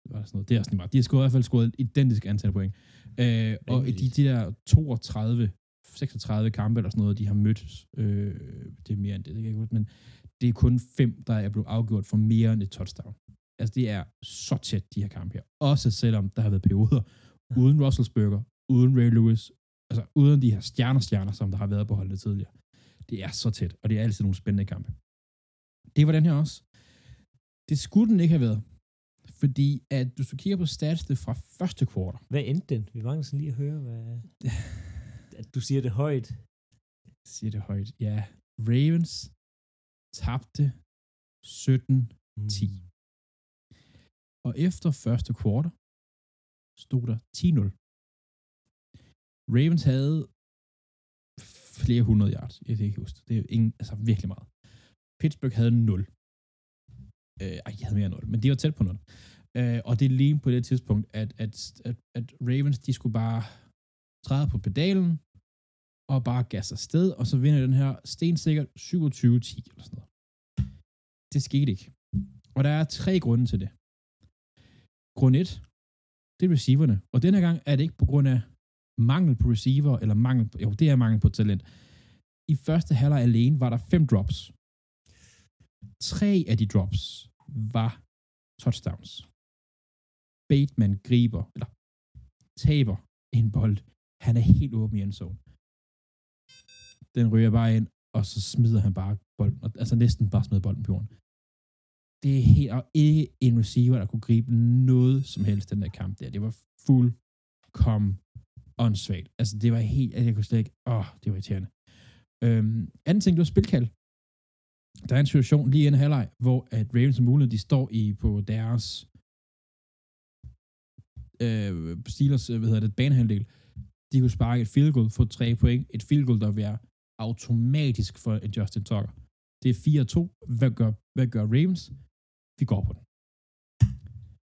A: det var sådan noget. Det er også meget. De har scoret, i hvert fald scoret et identisk antal point. Øh, og de, de der 32, 36 kampe eller sådan noget, de har mødt, øh, det er mere end det, det kan jeg ikke men det er kun fem, der er blevet afgjort for mere end et touchdown. Altså, det er så tæt, de her kampe her. Også selvom der har været perioder uden Russellsburger, uden Ray Lewis, altså uden de her stjerner-stjerner, som der har været på holdene tidligere. Det er så tæt, og det er altid nogle spændende kampe. Det var den her også. Det skulle den ikke have været, fordi at hvis du kigger på statsene fra første kvartal,
B: Hvad endte den? Vi mangler sådan lige at høre, hvad... At du siger det højt.
A: siger det højt, ja, Ravens tabte 17 10. Og efter første kvartal stod der 10-0. Ravens havde flere hundrede yards. Jeg kan ikke huske det. Det er ingen, altså virkelig meget. Pittsburgh havde 0. Øh, ej, jeg havde mere end 0, men de var tæt på 0. Øh, og det er lige på det tidspunkt, at, at, at, at Ravens, de skulle bare træde på pedalen, og bare gasse afsted, og så vinder den her stensikkert 27-10 eller sådan noget. Det skete ikke. Og der er tre grunde til det. Grund 1, det er receiverne. Og denne gang er det ikke på grund af mangel på receiver, eller mangel på, jo, det er mangel på talent. I første halvleg alene var der fem drops. Tre af de drops var touchdowns. Bateman griber, eller taber en bold. Han er helt åben i endzone. Den ryger bare ind, og så smider han bare bolden. Altså næsten bare smider bolden på jorden. Det er helt, og ikke en receiver, der kunne gribe noget som helst den der kamp der. Det var fuldkommen åndssvagt. Altså det var helt, at jeg kunne slet ikke, åh, det var irriterende. Øhm, anden ting, det var spilkald. Der er en situation lige inden halvleg, hvor at Ravens og mulighed, de står i på deres øh, Steelers, øh, hvad hedder det, banehandel. De kunne sparke et field goal, få tre point. Et field goal, der vil være automatisk for en Justin Tucker. Det er 4-2. Hvad gør, hvad gør Ravens? Vi går på den.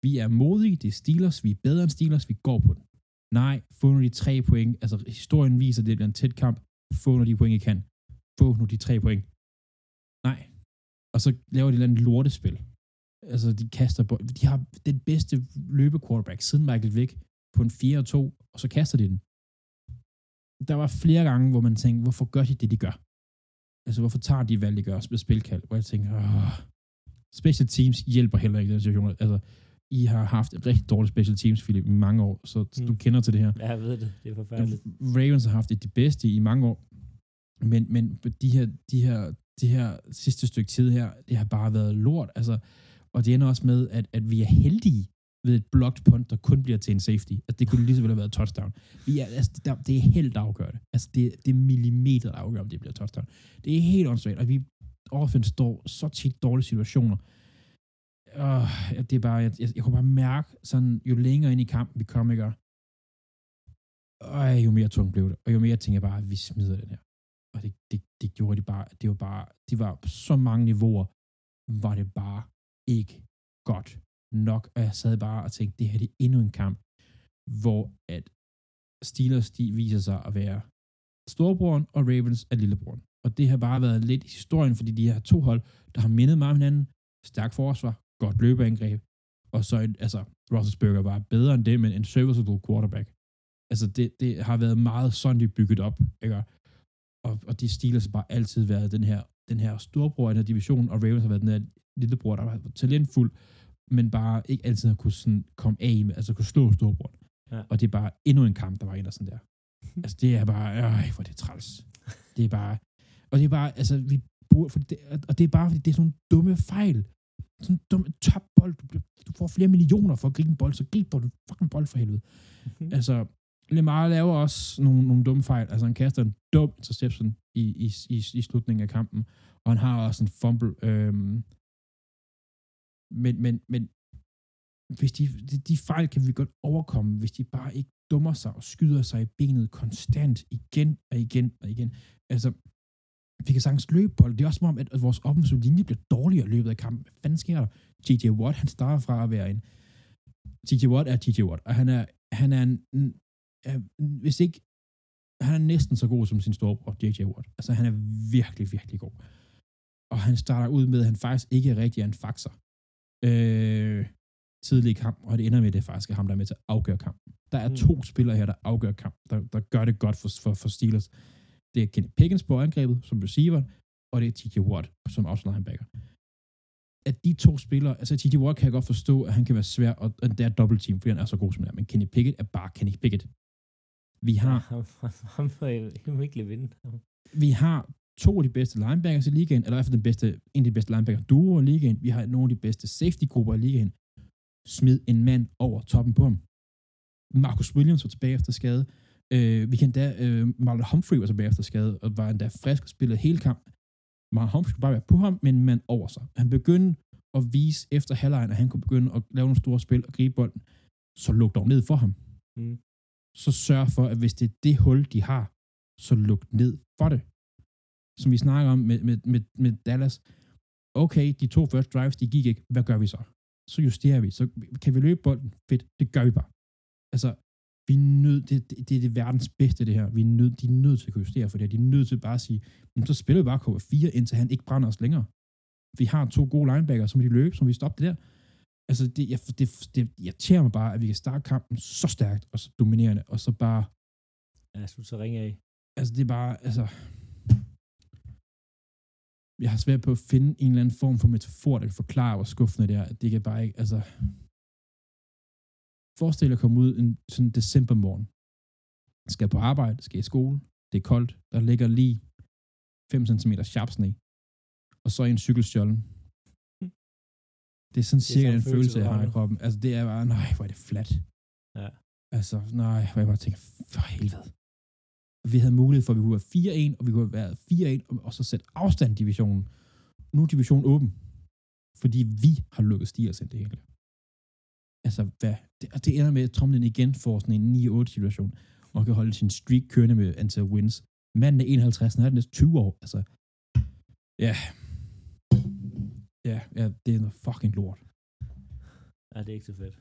A: Vi er modige, det er Steelers, vi er bedre end Steelers, vi går på den. Nej, få nu de tre point. Altså, historien viser, at det bliver en tæt kamp. Få nu de point, I kan. Få nu de tre point. Nej. Og så laver de et eller andet lortespil. Altså, de kaster. De har den bedste løbequarterback siden Michael Vick på en 4-2, og så kaster de den. Der var flere gange, hvor man tænkte, hvorfor gør de det, de gør? Altså, hvorfor tager de valg, de gør med spilkald? Hvor jeg tænker, Åh. special teams hjælper heller ikke i den situation. Altså, I har haft et rigtig dårligt special teams, Philip, i mange år, så mm. du kender til det her.
B: Ja, jeg ved det. Det er forfærdeligt.
A: Ravens har haft det de bedste i mange år, men, men de her, de her, det her sidste stykke tid her, det har bare været lort, altså, og det ender også med, at, at vi er heldige ved et blocked punt, der kun bliver til en safety. Altså, det kunne lige så vel have været touchdown. Vi er, altså, der, det er helt afgørende. Altså, det, det er millimeter, der afgør, om det bliver touchdown. Det er helt åndssvagt, og vi offense står så tit dårlige situationer. Uh, det er bare, jeg, jeg, jeg kunne bare mærke, sådan, jo længere ind i kampen vi kom, ikke? Og øh, jo mere tungt blev det, og jo mere tænker jeg bare, at vi smider den her. Og det, det, det gjorde de bare, det var bare, de var på så mange niveauer, var det bare ikke godt nok. Og jeg sad bare og tænkte, det her det er endnu en kamp, hvor at Steelers de viser sig at være storebroren, og Ravens er lillebroren. Og det har bare været lidt i historien, fordi de her to hold, der har mindet meget om hinanden, stærk forsvar, godt løbeangreb, og så en, altså, Roethlisberger var bedre end det, men en serviceable quarterback. Altså, det, det har været meget sådan, de bygget op, ikke? Og, og de Steelers har bare altid været den her, den her storbror i den her division, og Ravens har været den her lillebror, der var talentfuld, men bare ikke altid har kunne sådan komme af med, altså kunne slå storbror.
B: Ja.
A: Og det er bare endnu en kamp, der var en der sådan der. altså, det er bare, øj, hvor det er træls. Det er bare, og det er bare, altså, vi burde, for det, og det er bare, fordi det er sådan nogle dumme fejl. Sådan en dum top bold. Du, du får flere millioner for at gribe en bold, så grib dog du fucking bold for helvede. Altså, Lemar laver også nogle, nogle dumme fejl. Altså, han kaster en dum interception i, i, i, i slutningen af kampen, og han har også en fumble. Øhm, men, men, men hvis de, de, de fejl kan vi godt overkomme, hvis de bare ikke dummer sig og skyder sig i benet konstant igen og igen og igen. Altså, vi kan sagtens løbe bold. Det er også som om, at, at vores offensive linje bliver dårligere i løbet af kampen. Hvad fanden sker der? T.J. Watt, han starter fra at være en... T.J. Watt er T.J. Watt, og han er, han er en, en- er, hvis ikke... Han er næsten så god som sin storebror, J.J. Watt. Altså, han er virkelig, virkelig god. Og han starter ud med, at han faktisk ikke rigtig er en faxer. Øh, tidlig kamp, og det ender med, at det faktisk er ham, der er med til at afgøre kampen. Der er
B: Mm.
A: to spillere her, der afgør kampen, der, der gør det godt for, for, for Steelers. Det er Kenny Pickens på angrebet som receiver, og det er T.J. Watt som outside linebacker. At de to spillere, altså T.J. Watt kan jeg godt forstå, at han kan være svær, og, og det er dobbelt team, fordi han er så god som han er, men Kenny Pickett er bare Kenny Pickett. Vi har,
B: ham, jeg ikke vinde.
A: vi har to af de bedste linebackers i ligaen, eller i hvert fald den bedste, en af de bedste linebacker duoer i ligaen. Vi har nogle af de bedste safety-grupper i ligaen. Smid en mand over toppen på ham. Marcus Williams var tilbage efter skade. Øh, vi kan da, øh, Marlon Humphrey var tilbage efter skade, og var endda frisk og spillede hele kampen. Marlon Humphrey skulle bare være på ham, men en mand over sig. Han begyndte at vise efter halvlejen, at han kunne begynde at lave nogle store spil og gribe bolden. Så luk dog ned for ham.
B: Mm.
A: Så sørg for, at hvis det er det hul, de har, så luk ned for det. Som vi snakker om med, med, med, med Dallas. Okay, de to første drives, de gik ikke. Hvad gør vi så? Så justerer vi. Så kan vi løbe bolden? Fedt. Det gør vi bare. Altså, vi er nødt, det, det, det er det verdens bedste, det her. Vi er nødt, de er nødt til at kunne justere for det her. De er nødt til bare at sige, "Men så spiller vi bare KV4, indtil han ikke brænder os længere. Vi har to gode linebackers, så må de løbe, så vi stopper det der. Altså, det, jeg, det, det irriterer mig bare, at vi kan starte kampen så stærkt og så dominerende, og så bare
B: Ja, slut så ringe af.
A: altså det er bare, altså, jeg har svært på at finde en eller anden form for metafor, der kan forklare, hvor skuffende det er. Det kan bare ikke, altså, forestil dig at komme ud en sådan en decembermorgen, skal på arbejde, skal i skole, det er koldt, der ligger lige 5 cm sharp sne, og så er en cykelstjålen. Det er sådan
B: Det er
A: cirka den
B: en
A: følelse, jeg har i kroppen. Altså det er bare, nej, hvor er det fladt.
B: Ja.
A: Altså, nej, hvor jeg bare tænker, for helvede. Vi havde mulighed for, at vi kunne være 4-1, og vi kunne have været 4-1, og- så sætte afstand i divisionen. Nu er divisionen åben, fordi vi har lukket Steelers ind det hele. Altså, hvad? Det, og det ender med, at Tomlin igen får sådan en 9-8-situation, og kan holde sin streak kørende med antal wins. Manden er 51, han er næsten 20 år. Altså, ja. Ja, ja, det er noget fucking lort.
B: Ja, det er ikke så fedt.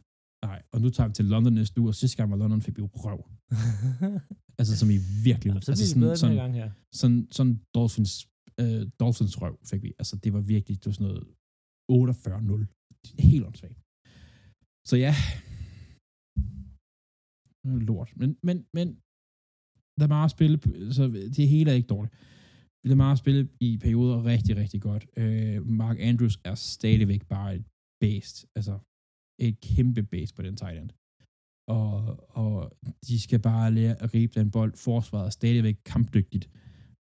A: Nej, og nu tager vi til London næste uge, og sidste gang var London, fik vi jo røv. Altså, som i virkelig...
B: Jamen, så
A: altså,
B: bedre den her gang her.
A: sådan, sådan Dolphins, øh, Dolphins røv fik vi. Altså, det var virkelig, det var sådan noget 48-0. Helt åndssvagt. Så ja. Lort. Men, men, men Lamar spille, så det hele er ikke dårligt. Lamar spille i perioder rigtig, rigtig godt. Øh, Mark Andrews er stadigvæk bare et based. Altså, et kæmpe base på den tight end. Og, og de skal bare lære at gribe den bold. Forsvaret er stadigvæk kampdygtigt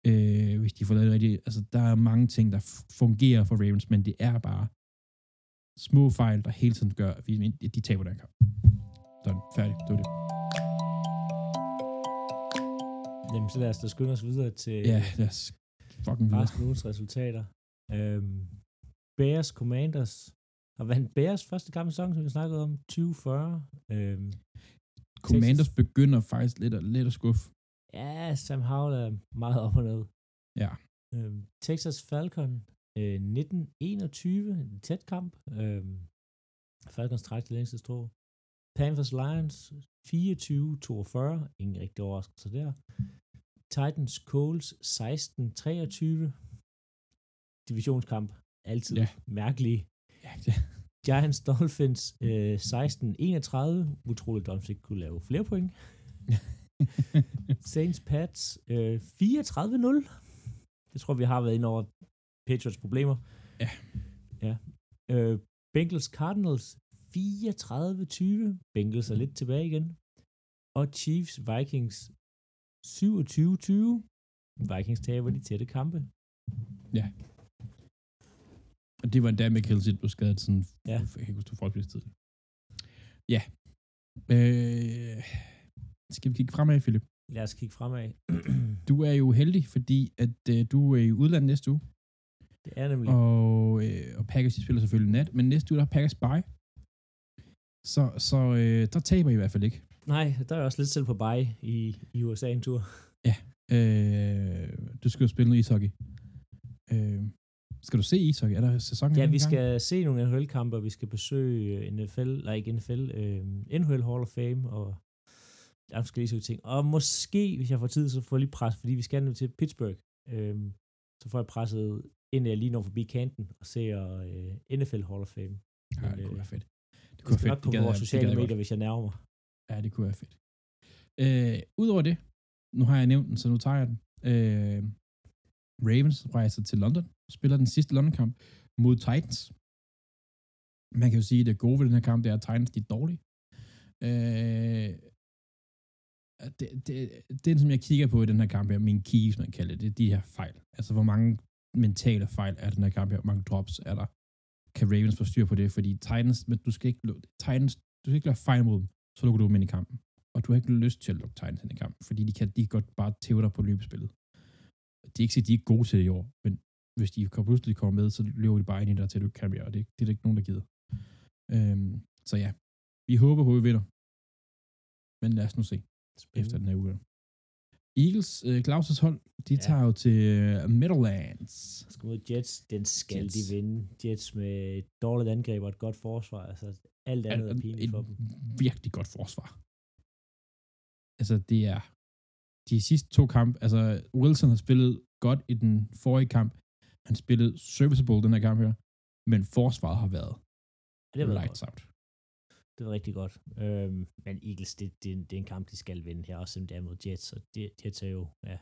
A: øh, hvis de får lavet det rigtigt. Altså, der er mange ting, der fungerer for Ravens, men det er bare små fejl, der hele tiden gør, at de taber den kamp. Sådan, færdig. Det var det.
B: Jamen, så lad os da skynde os videre til
A: Ja, lad os fucking videre.
B: resten ugens resultater. Øhm, Bears Commanders har vandt Bears første kamp i sæsonen, som vi snakkede om, 2040. Øhm,
A: Commanders begynder faktisk lidt at, lidt at skuffe.
B: ja, Sam Howell er meget op og ned.
A: Ja.
B: Øh, Texas Falcon øh, 1921, en tæt kamp. Øh, Falcons træk til længste strå. Panthers Lions 24-42, ingen rigtig overraskelse der. Titans Coles 16-23. Divisionskamp, altid
A: Ja.
B: ja. mærkelig.
A: Ja, det,
B: Giants Dolphins øh, 16-31. Utroligt, Dolphins ikke kunne lave flere point. Saints Pats øh, 34-0. Det tror vi har været ind over Patriots problemer.
A: Ja.
B: ja. Øh, Bengals Cardinals 34-20. Bengals er lidt tilbage igen. Og Chiefs Vikings 27-20. Vikings taber de tætte kampe.
A: og det var endda med Kelsey, blev skadet sådan,
B: Ja.
A: jeg kan huske, var forholdsvis tidligt. Ja. Øh, skal vi kigge fremad, Philip?
B: Lad os kigge fremad.
A: Du er jo heldig, fordi at øh, du er i udlandet næste uge,
B: det er nemlig...
A: og, øh, og Packers spiller selvfølgelig nat, men næste uge der er Packers bye. Så, så øh, der taber I i hvert fald ikke.
B: Nej, der er også lidt selv på bye i, i USA en tur.
A: Øh, du skal jo spille noget ishockey. Øh, skal du se ishockey? Er der sæsonen
B: Ja, vi
A: gang?
B: skal se nogle NHL-kampe, og vi skal besøge øh, NFL, nej ikke NFL, øh, NHL Hall of Fame, og der er forskellige ting. Og måske, hvis jeg får tid, så får jeg lige pres, fordi vi skal nu til Pittsburgh. Øh, så får jeg presset ind, jeg lige når forbi kanten og ser øh, NFL Hall of Fame.
A: Ja, det kunne være fedt. Det kunne være
B: nok
A: fedt.
B: på
A: Det gad
B: vores
A: jeg- det
B: sociale medier, hvis jeg nærmer mig.
A: Ja, det kunne være fedt. Øh, Udover det, nu har jeg nævnt den, så nu tager jeg den. Øh, Ravens rejser til London, spiller den sidste London-kamp mod Titans. Man kan jo sige, at det gode ved den her kamp, det er, at Titans de er dårlige. Øh, det, det, det, som jeg kigger på i den her kamp her, min keys, man kalder det, det er de her fejl. Altså, hvor mange mentale fejl er den her kamp her, hvor mange drops er der. Kan Ravens få styr på det, fordi Titans, men du skal ikke, Titans, du skal ikke lade fejl mod dem, så lukker du dem ind i kampen. Og du har ikke lyst til at lukke Titans ind i kampen, fordi de kan, de kan godt bare tæve dig på løbespillet. Det er ikke sikkert, de er ikke gode til det i år, men hvis de pludselig kommer med, så løber de bare ind i dig til, du ikke kan mere, og det, det er der ikke nogen, der gider. Øhm, så ja, vi håber på, at vi vinder. Men lad os nu se efter den her uge. Eagles, øh, Claus' hold, de
B: Ja.
A: tager jo til øh, Meadowlands.
B: Skal mod Jets, den skal
A: Jets.
B: de vinde. Jets med dårligt angreb og et godt forsvar. Altså, alt andet er pinligt for dem.
A: virkelig godt forsvar. Altså, det er de sidste to kampe, altså Wilson har spillet godt i den forrige kamp. Han spillede serviceable den her kamp her, men forsvaret har været
B: Det har
A: lights
B: godt.
A: out.
B: Det var rigtig godt. Øhm, men Eagles, det, det, det, er en kamp, de skal vinde her, også selvom det er mod Jets. Og det, Jets er jo, ja,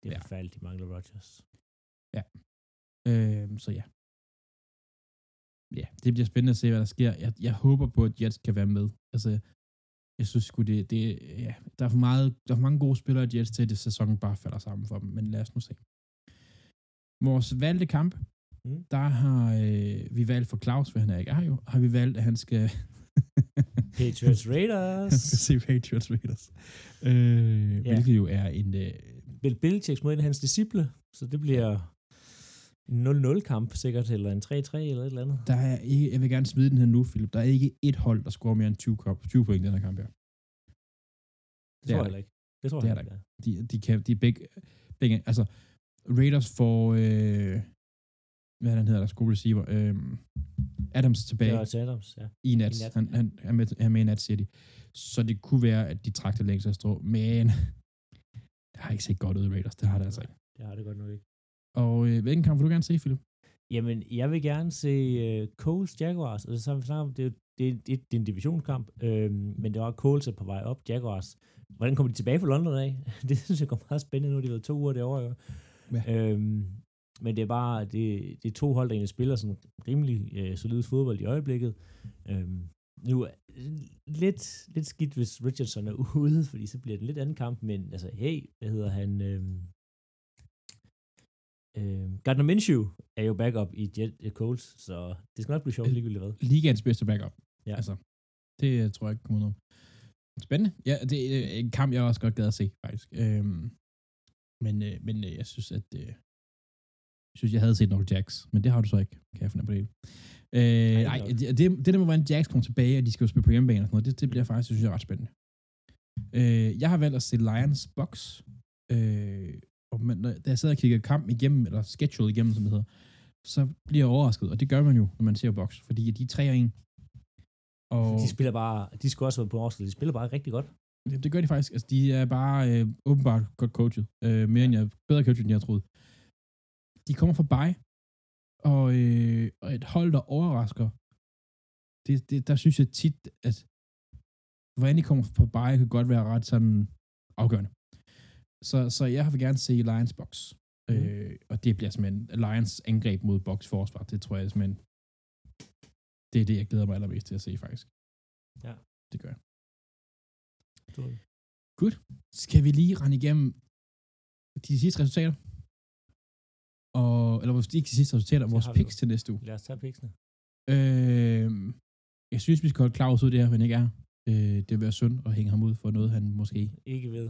B: det er
A: Ja.
B: ja. forfærdeligt, de mangler Rodgers.
A: Øhm, så ja. Ja, det bliver spændende at se, hvad der sker. Jeg, jeg håber på, at Jets kan være med. Altså, jeg synes sgu, det, det ja, der er for meget, der er for mange gode spillere i Jets til, at det sæsonen bare falder sammen for dem. Men lad os nu se. Vores valgte kamp,
B: Mm.
A: der har øh, vi valgt for Claus, for han er ikke er jo, har vi valgt, at han skal,
B: Patriots Raiders.
A: skal se Patriots Raiders. Øh,
B: Ja.
A: Hvilket jo er en, øh,
B: Bill Belichick mod en af hans disciple, så det bliver en 0-0 kamp sikkert, eller en 3-3 eller et eller andet.
A: der er ikke, jeg vil gerne smide den her nu, Philip, der er ikke et hold, der scorer mere end 20, kop, 20 point i den her kamp her.
B: Det,
A: det
B: tror jeg heller ikke. Det tror
A: Det
B: jeg heller ikke.
A: De, de, kan, de er begge, begge, altså Raiders får, øh, hvad han hedder, der skulle receiver, øh, Adams tilbage
B: Det var Adams, ja.
A: i nat.
B: i nat,
A: Han, han, han, er med, han er med i nat, siger de. Så det kunne være, at de trak det længst strå, men det har ikke set godt ud i Raiders, det har det altså ikke.
B: Det har det godt nok ikke.
A: Og øh, hvilken kamp vil du gerne se, Philip?
B: Jamen, jeg vil gerne se uh, Coles Jaguars. Altså, så har vi snakket om, det, er, det, er, det, det er en divisionskamp, øhm, men det var Coles er på vej op, Jaguars. Hvordan kommer de tilbage fra London af? det synes jeg går meget spændende nu. De har været to uger derovre. Jo.
A: Ja.
B: Øhm, men det er bare, det, det er to hold, der egentlig spiller sådan rimelig øh, solid fodbold i øjeblikket. Øhm, nu er det lidt, lidt skidt, hvis Richardson er ude, fordi så bliver det en lidt anden kamp, men altså, hey, hvad hedder han? Øhm, øhm, Gardner Minshew er jo backup i Jet uh, Coles, så det skal nok blive sjovt ligegyldigt hvad.
A: Ligaens bedste backup.
B: Ja.
A: Altså, det øh, tror jeg ikke kommer noget. Spændende. Ja, det er øh, en kamp, jeg også godt gad at se, faktisk. Øhm, men, øh, men øh, jeg synes, at øh, jeg synes, jeg havde set nok Jacks, men det har du så ikke, kan jeg fornemme på det. Øh,
B: Nej, det
A: det, det, der med, hvordan Jacks kommer tilbage, og de skal jo spille på hjemmebane og sådan noget, det, det bliver faktisk, det synes jeg, er ret spændende. Øh, jeg har valgt at se Lions Box. Øh, og man, når, da jeg sad og kiggede kamp igennem, eller schedule igennem, som det hedder, så bliver jeg overrasket, og det gør man jo, når man ser boks, fordi de er 3 og 1. Og
B: De spiller bare, de skal også være på oversked, de spiller bare rigtig godt.
A: det, det gør de faktisk. Altså, de er bare øh, åbenbart godt coachet. Øh, mere end jeg, bedre coachet, end jeg troede. De kommer fra bye, og, øh, og et hold, der overrasker, det, det, der synes jeg tit, at hvordan de kommer fra bye, kan godt være ret sådan afgørende. Så, så jeg vil gerne se Lions box. Mm. Øh, og det bliver simpelthen Lions angreb mod box forsvar. Det tror jeg simpelthen, det er det, jeg glæder mig allermest til at se, faktisk.
B: Ja.
A: Det gør jeg. Good. Skal vi lige rende igennem de sidste resultater? Og, eller måske ikke de sidste resultater, vores picks til næste uge.
B: Lad os tage piksene.
A: Øh, jeg synes, vi skal holde Claus ud der, men ikke er. Øh, det vil være synd at hænge ham ud for noget, han måske
B: Ikke ved.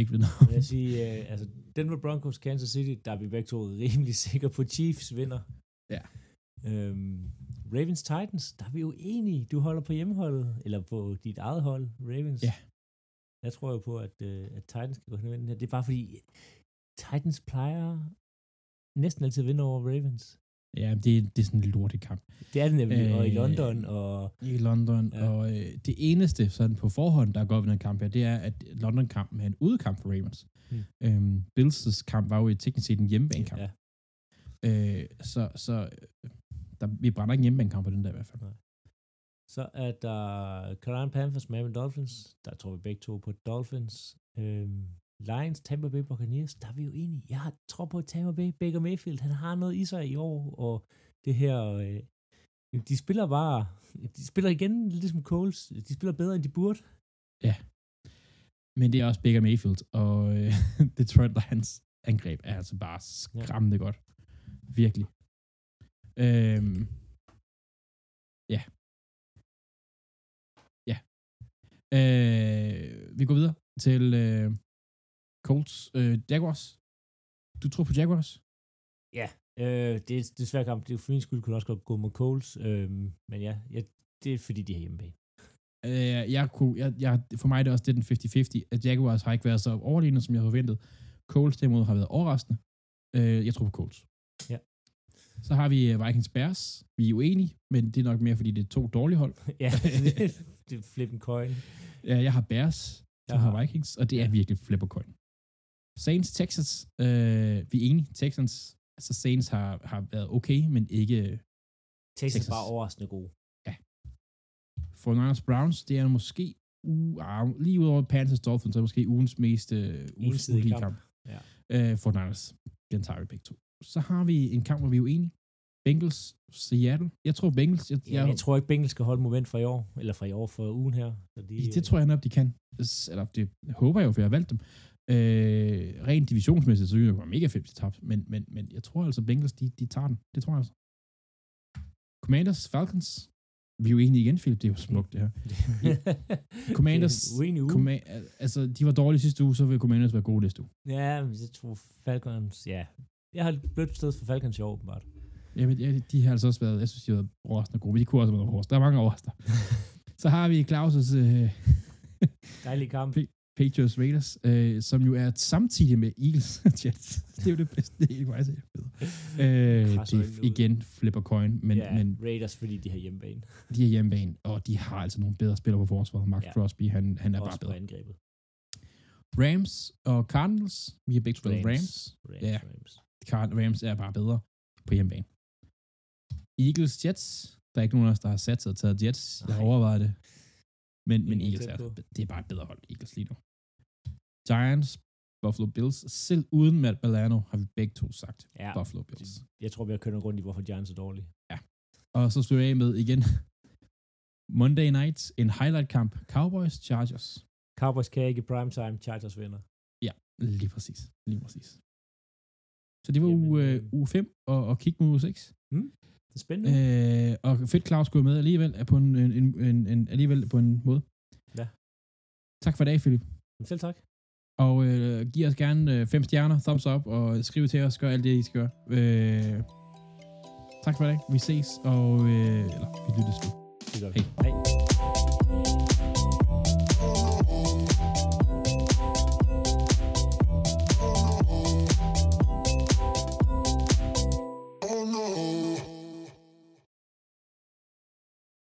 A: Ikke ved noget.
B: Jeg siger, øh, altså, Denver Broncos, Kansas City, der er vi begge to rimelig sikre på Chiefs vinder.
A: Ja.
B: Øhm, Ravens Titans, der er vi jo enige. Du holder på hjemmeholdet, eller på dit eget hold, Ravens.
A: Ja.
B: Jeg tror jo på, at, øh, at Titans skal gå hen og vinde. Det er bare fordi, Titans plejer næsten altid at vinde over Ravens.
A: Ja, det, det er sådan en lortig kamp.
B: Det er det nemlig, øh, og i
A: Øh,
B: London, og
A: I London,
B: Ja.
A: og øh, det eneste sådan på forhånd, der er godt ved den kamp her, det er, at London-kampen er en udekamp for Ravens.
B: Hmm.
A: Øhm, Bills' kamp var jo i teknisk set en hjemmebanekamp.
B: ja,
A: Øh, så så der, vi brænder ikke en hjemmebanekamp på den der i hvert fald.
B: Så er der Carolina Panthers, Miami Dolphins. Der tror vi begge to på Dolphins. Øhm, Lions, Tampa Bay Buccaneers. Der er vi jo enige. Jeg tror på, Tampa Bay, Baker Mayfield, han har noget i sig i år. Og det her... Øh, de spiller bare... De spiller igen ligesom Coles. De spiller bedre, end de burde.
A: Men det er også Baker Mayfield, og øh, Detroit Lions angreb er altså bare skræmmende ja. godt. Virkelig. Øhm, ja. Ja. Øh, vi går videre til øh, Colts øh, Jaguars. Du tror på Jaguars?
B: Ja, øh, det, er, det svært kamp. Det er for min skyld kunne også godt gå mod Coles. Øh, men ja, ja, det er fordi, de har hjemmebane.
A: Øh, jeg kunne, jeg, jeg, for mig er det også det den 50-50, at Jaguars har ikke været så overlegne, som jeg havde forventet. Coles derimod har været overraskende. Øh, jeg tror på Coles.
B: Ja.
A: Så har vi øh, Vikings Bears. Vi er uenige, men det er nok mere, fordi det er to dårlige hold.
B: ja, det, er flip en coin.
A: Ja, jeg har Bears, du
B: Jeg
A: har Vikings, og det er
B: ja.
A: virkelig flip coin. Saints, Texans. Øh, vi er enige. Texans, altså Saints har, har været okay, men ikke
B: Texas
A: Texas.
B: er bare overraskende god.
A: for Niners Browns. Det er måske uh, lige udover Panthers Dolphins, så er måske ugens mest øh, ugens
B: kamp.
A: kamp.
B: Ja.
A: Øh, for Niners. Den tager vi begge to. Så har vi en kamp, hvor vi er uenige. Bengals, Seattle. Jeg tror Bengals. Jeg,
B: Ja, jeg tror ikke, Bengals skal holde moment for i år, eller fra i år for ugen her. Så de,
A: det tror jeg nok, de kan. Eller det håber jeg jo, for jeg har valgt dem. Øh, rent divisionsmæssigt, så ville det være mega fedt, de tabte. Men, men, men jeg tror altså, Bengals, de, de tager den. Det tror jeg altså. Commanders, Falcons. Vi er jo enige igen, Philip. Det er jo smukt, det her. Commanders,
B: Uenig uge.
A: Comma- altså, de var dårlige sidste uge, så vil Commanders være gode næste uge.
B: Ja, jeg tror Falcons, ja. Jeg har blødt sted for Falcons i år, åbenbart.
A: Jamen, ja, de har altså også været, jeg synes, de har været overraskende gode, de kunne også have været overraskende. Der er mange overraskende. så har vi Claus' øh,
B: Dejlig kamp.
A: Patriots Raiders, øh, som jo er samtidig med Eagles Jets. det er jo det bedste, det er faktisk fedt. Øh, det igen flipper coin, men,
B: ja,
A: men
B: Raiders, fordi de har hjemmebane.
A: de er hjemmebane, og de har altså nogle bedre spillere på forsvaret. Max
B: Ja.
A: Crosby, han, han er
B: Også
A: bare bedre.
B: angrebet.
A: Rams og Cardinals, vi har begge spillet Rams.
B: Rams,
A: Ja.
B: Rams.
A: Rams er bare bedre på hjemmebane. Eagles, Jets. Der er ikke nogen af os, der har sat sig og taget Jets. Jeg har
B: Nej.
A: overvejet det. Men, men Eagles er,
B: på.
A: det er bare et bedre hold, Eagles lige nu. Giants, Buffalo Bills. Selv uden Matt Milano har vi begge to sagt
B: Ja,
A: Buffalo Bills.
B: jeg tror, vi har kørt rundt i, hvorfor Giants er dårlige.
A: Og så slutter jeg af med igen Monday Night, en highlight-kamp. Cowboys, Chargers.
B: Cowboys kan ikke i primetime, Chargers vinder.
A: Lige præcis. Lige præcis. Så det var
B: Jamen,
A: uge,
B: øh,
A: øh, uge 5 og, og kig mod uge 6.
B: Det er spændende.
A: Øh, og fedt Claus skulle med alligevel er på en, en, en, en, en, alligevel på en måde.
B: Ja.
A: Tak for i dag, Philip.
B: Selv tak.
A: Og øh, giv os gerne øh, fem stjerner, thumbs up, og skriv til os, gør alt det, I skal gøre. Øh, tak for i dag. Vi ses, og øh, eller vi lyttes nu. Hej.
B: Hej.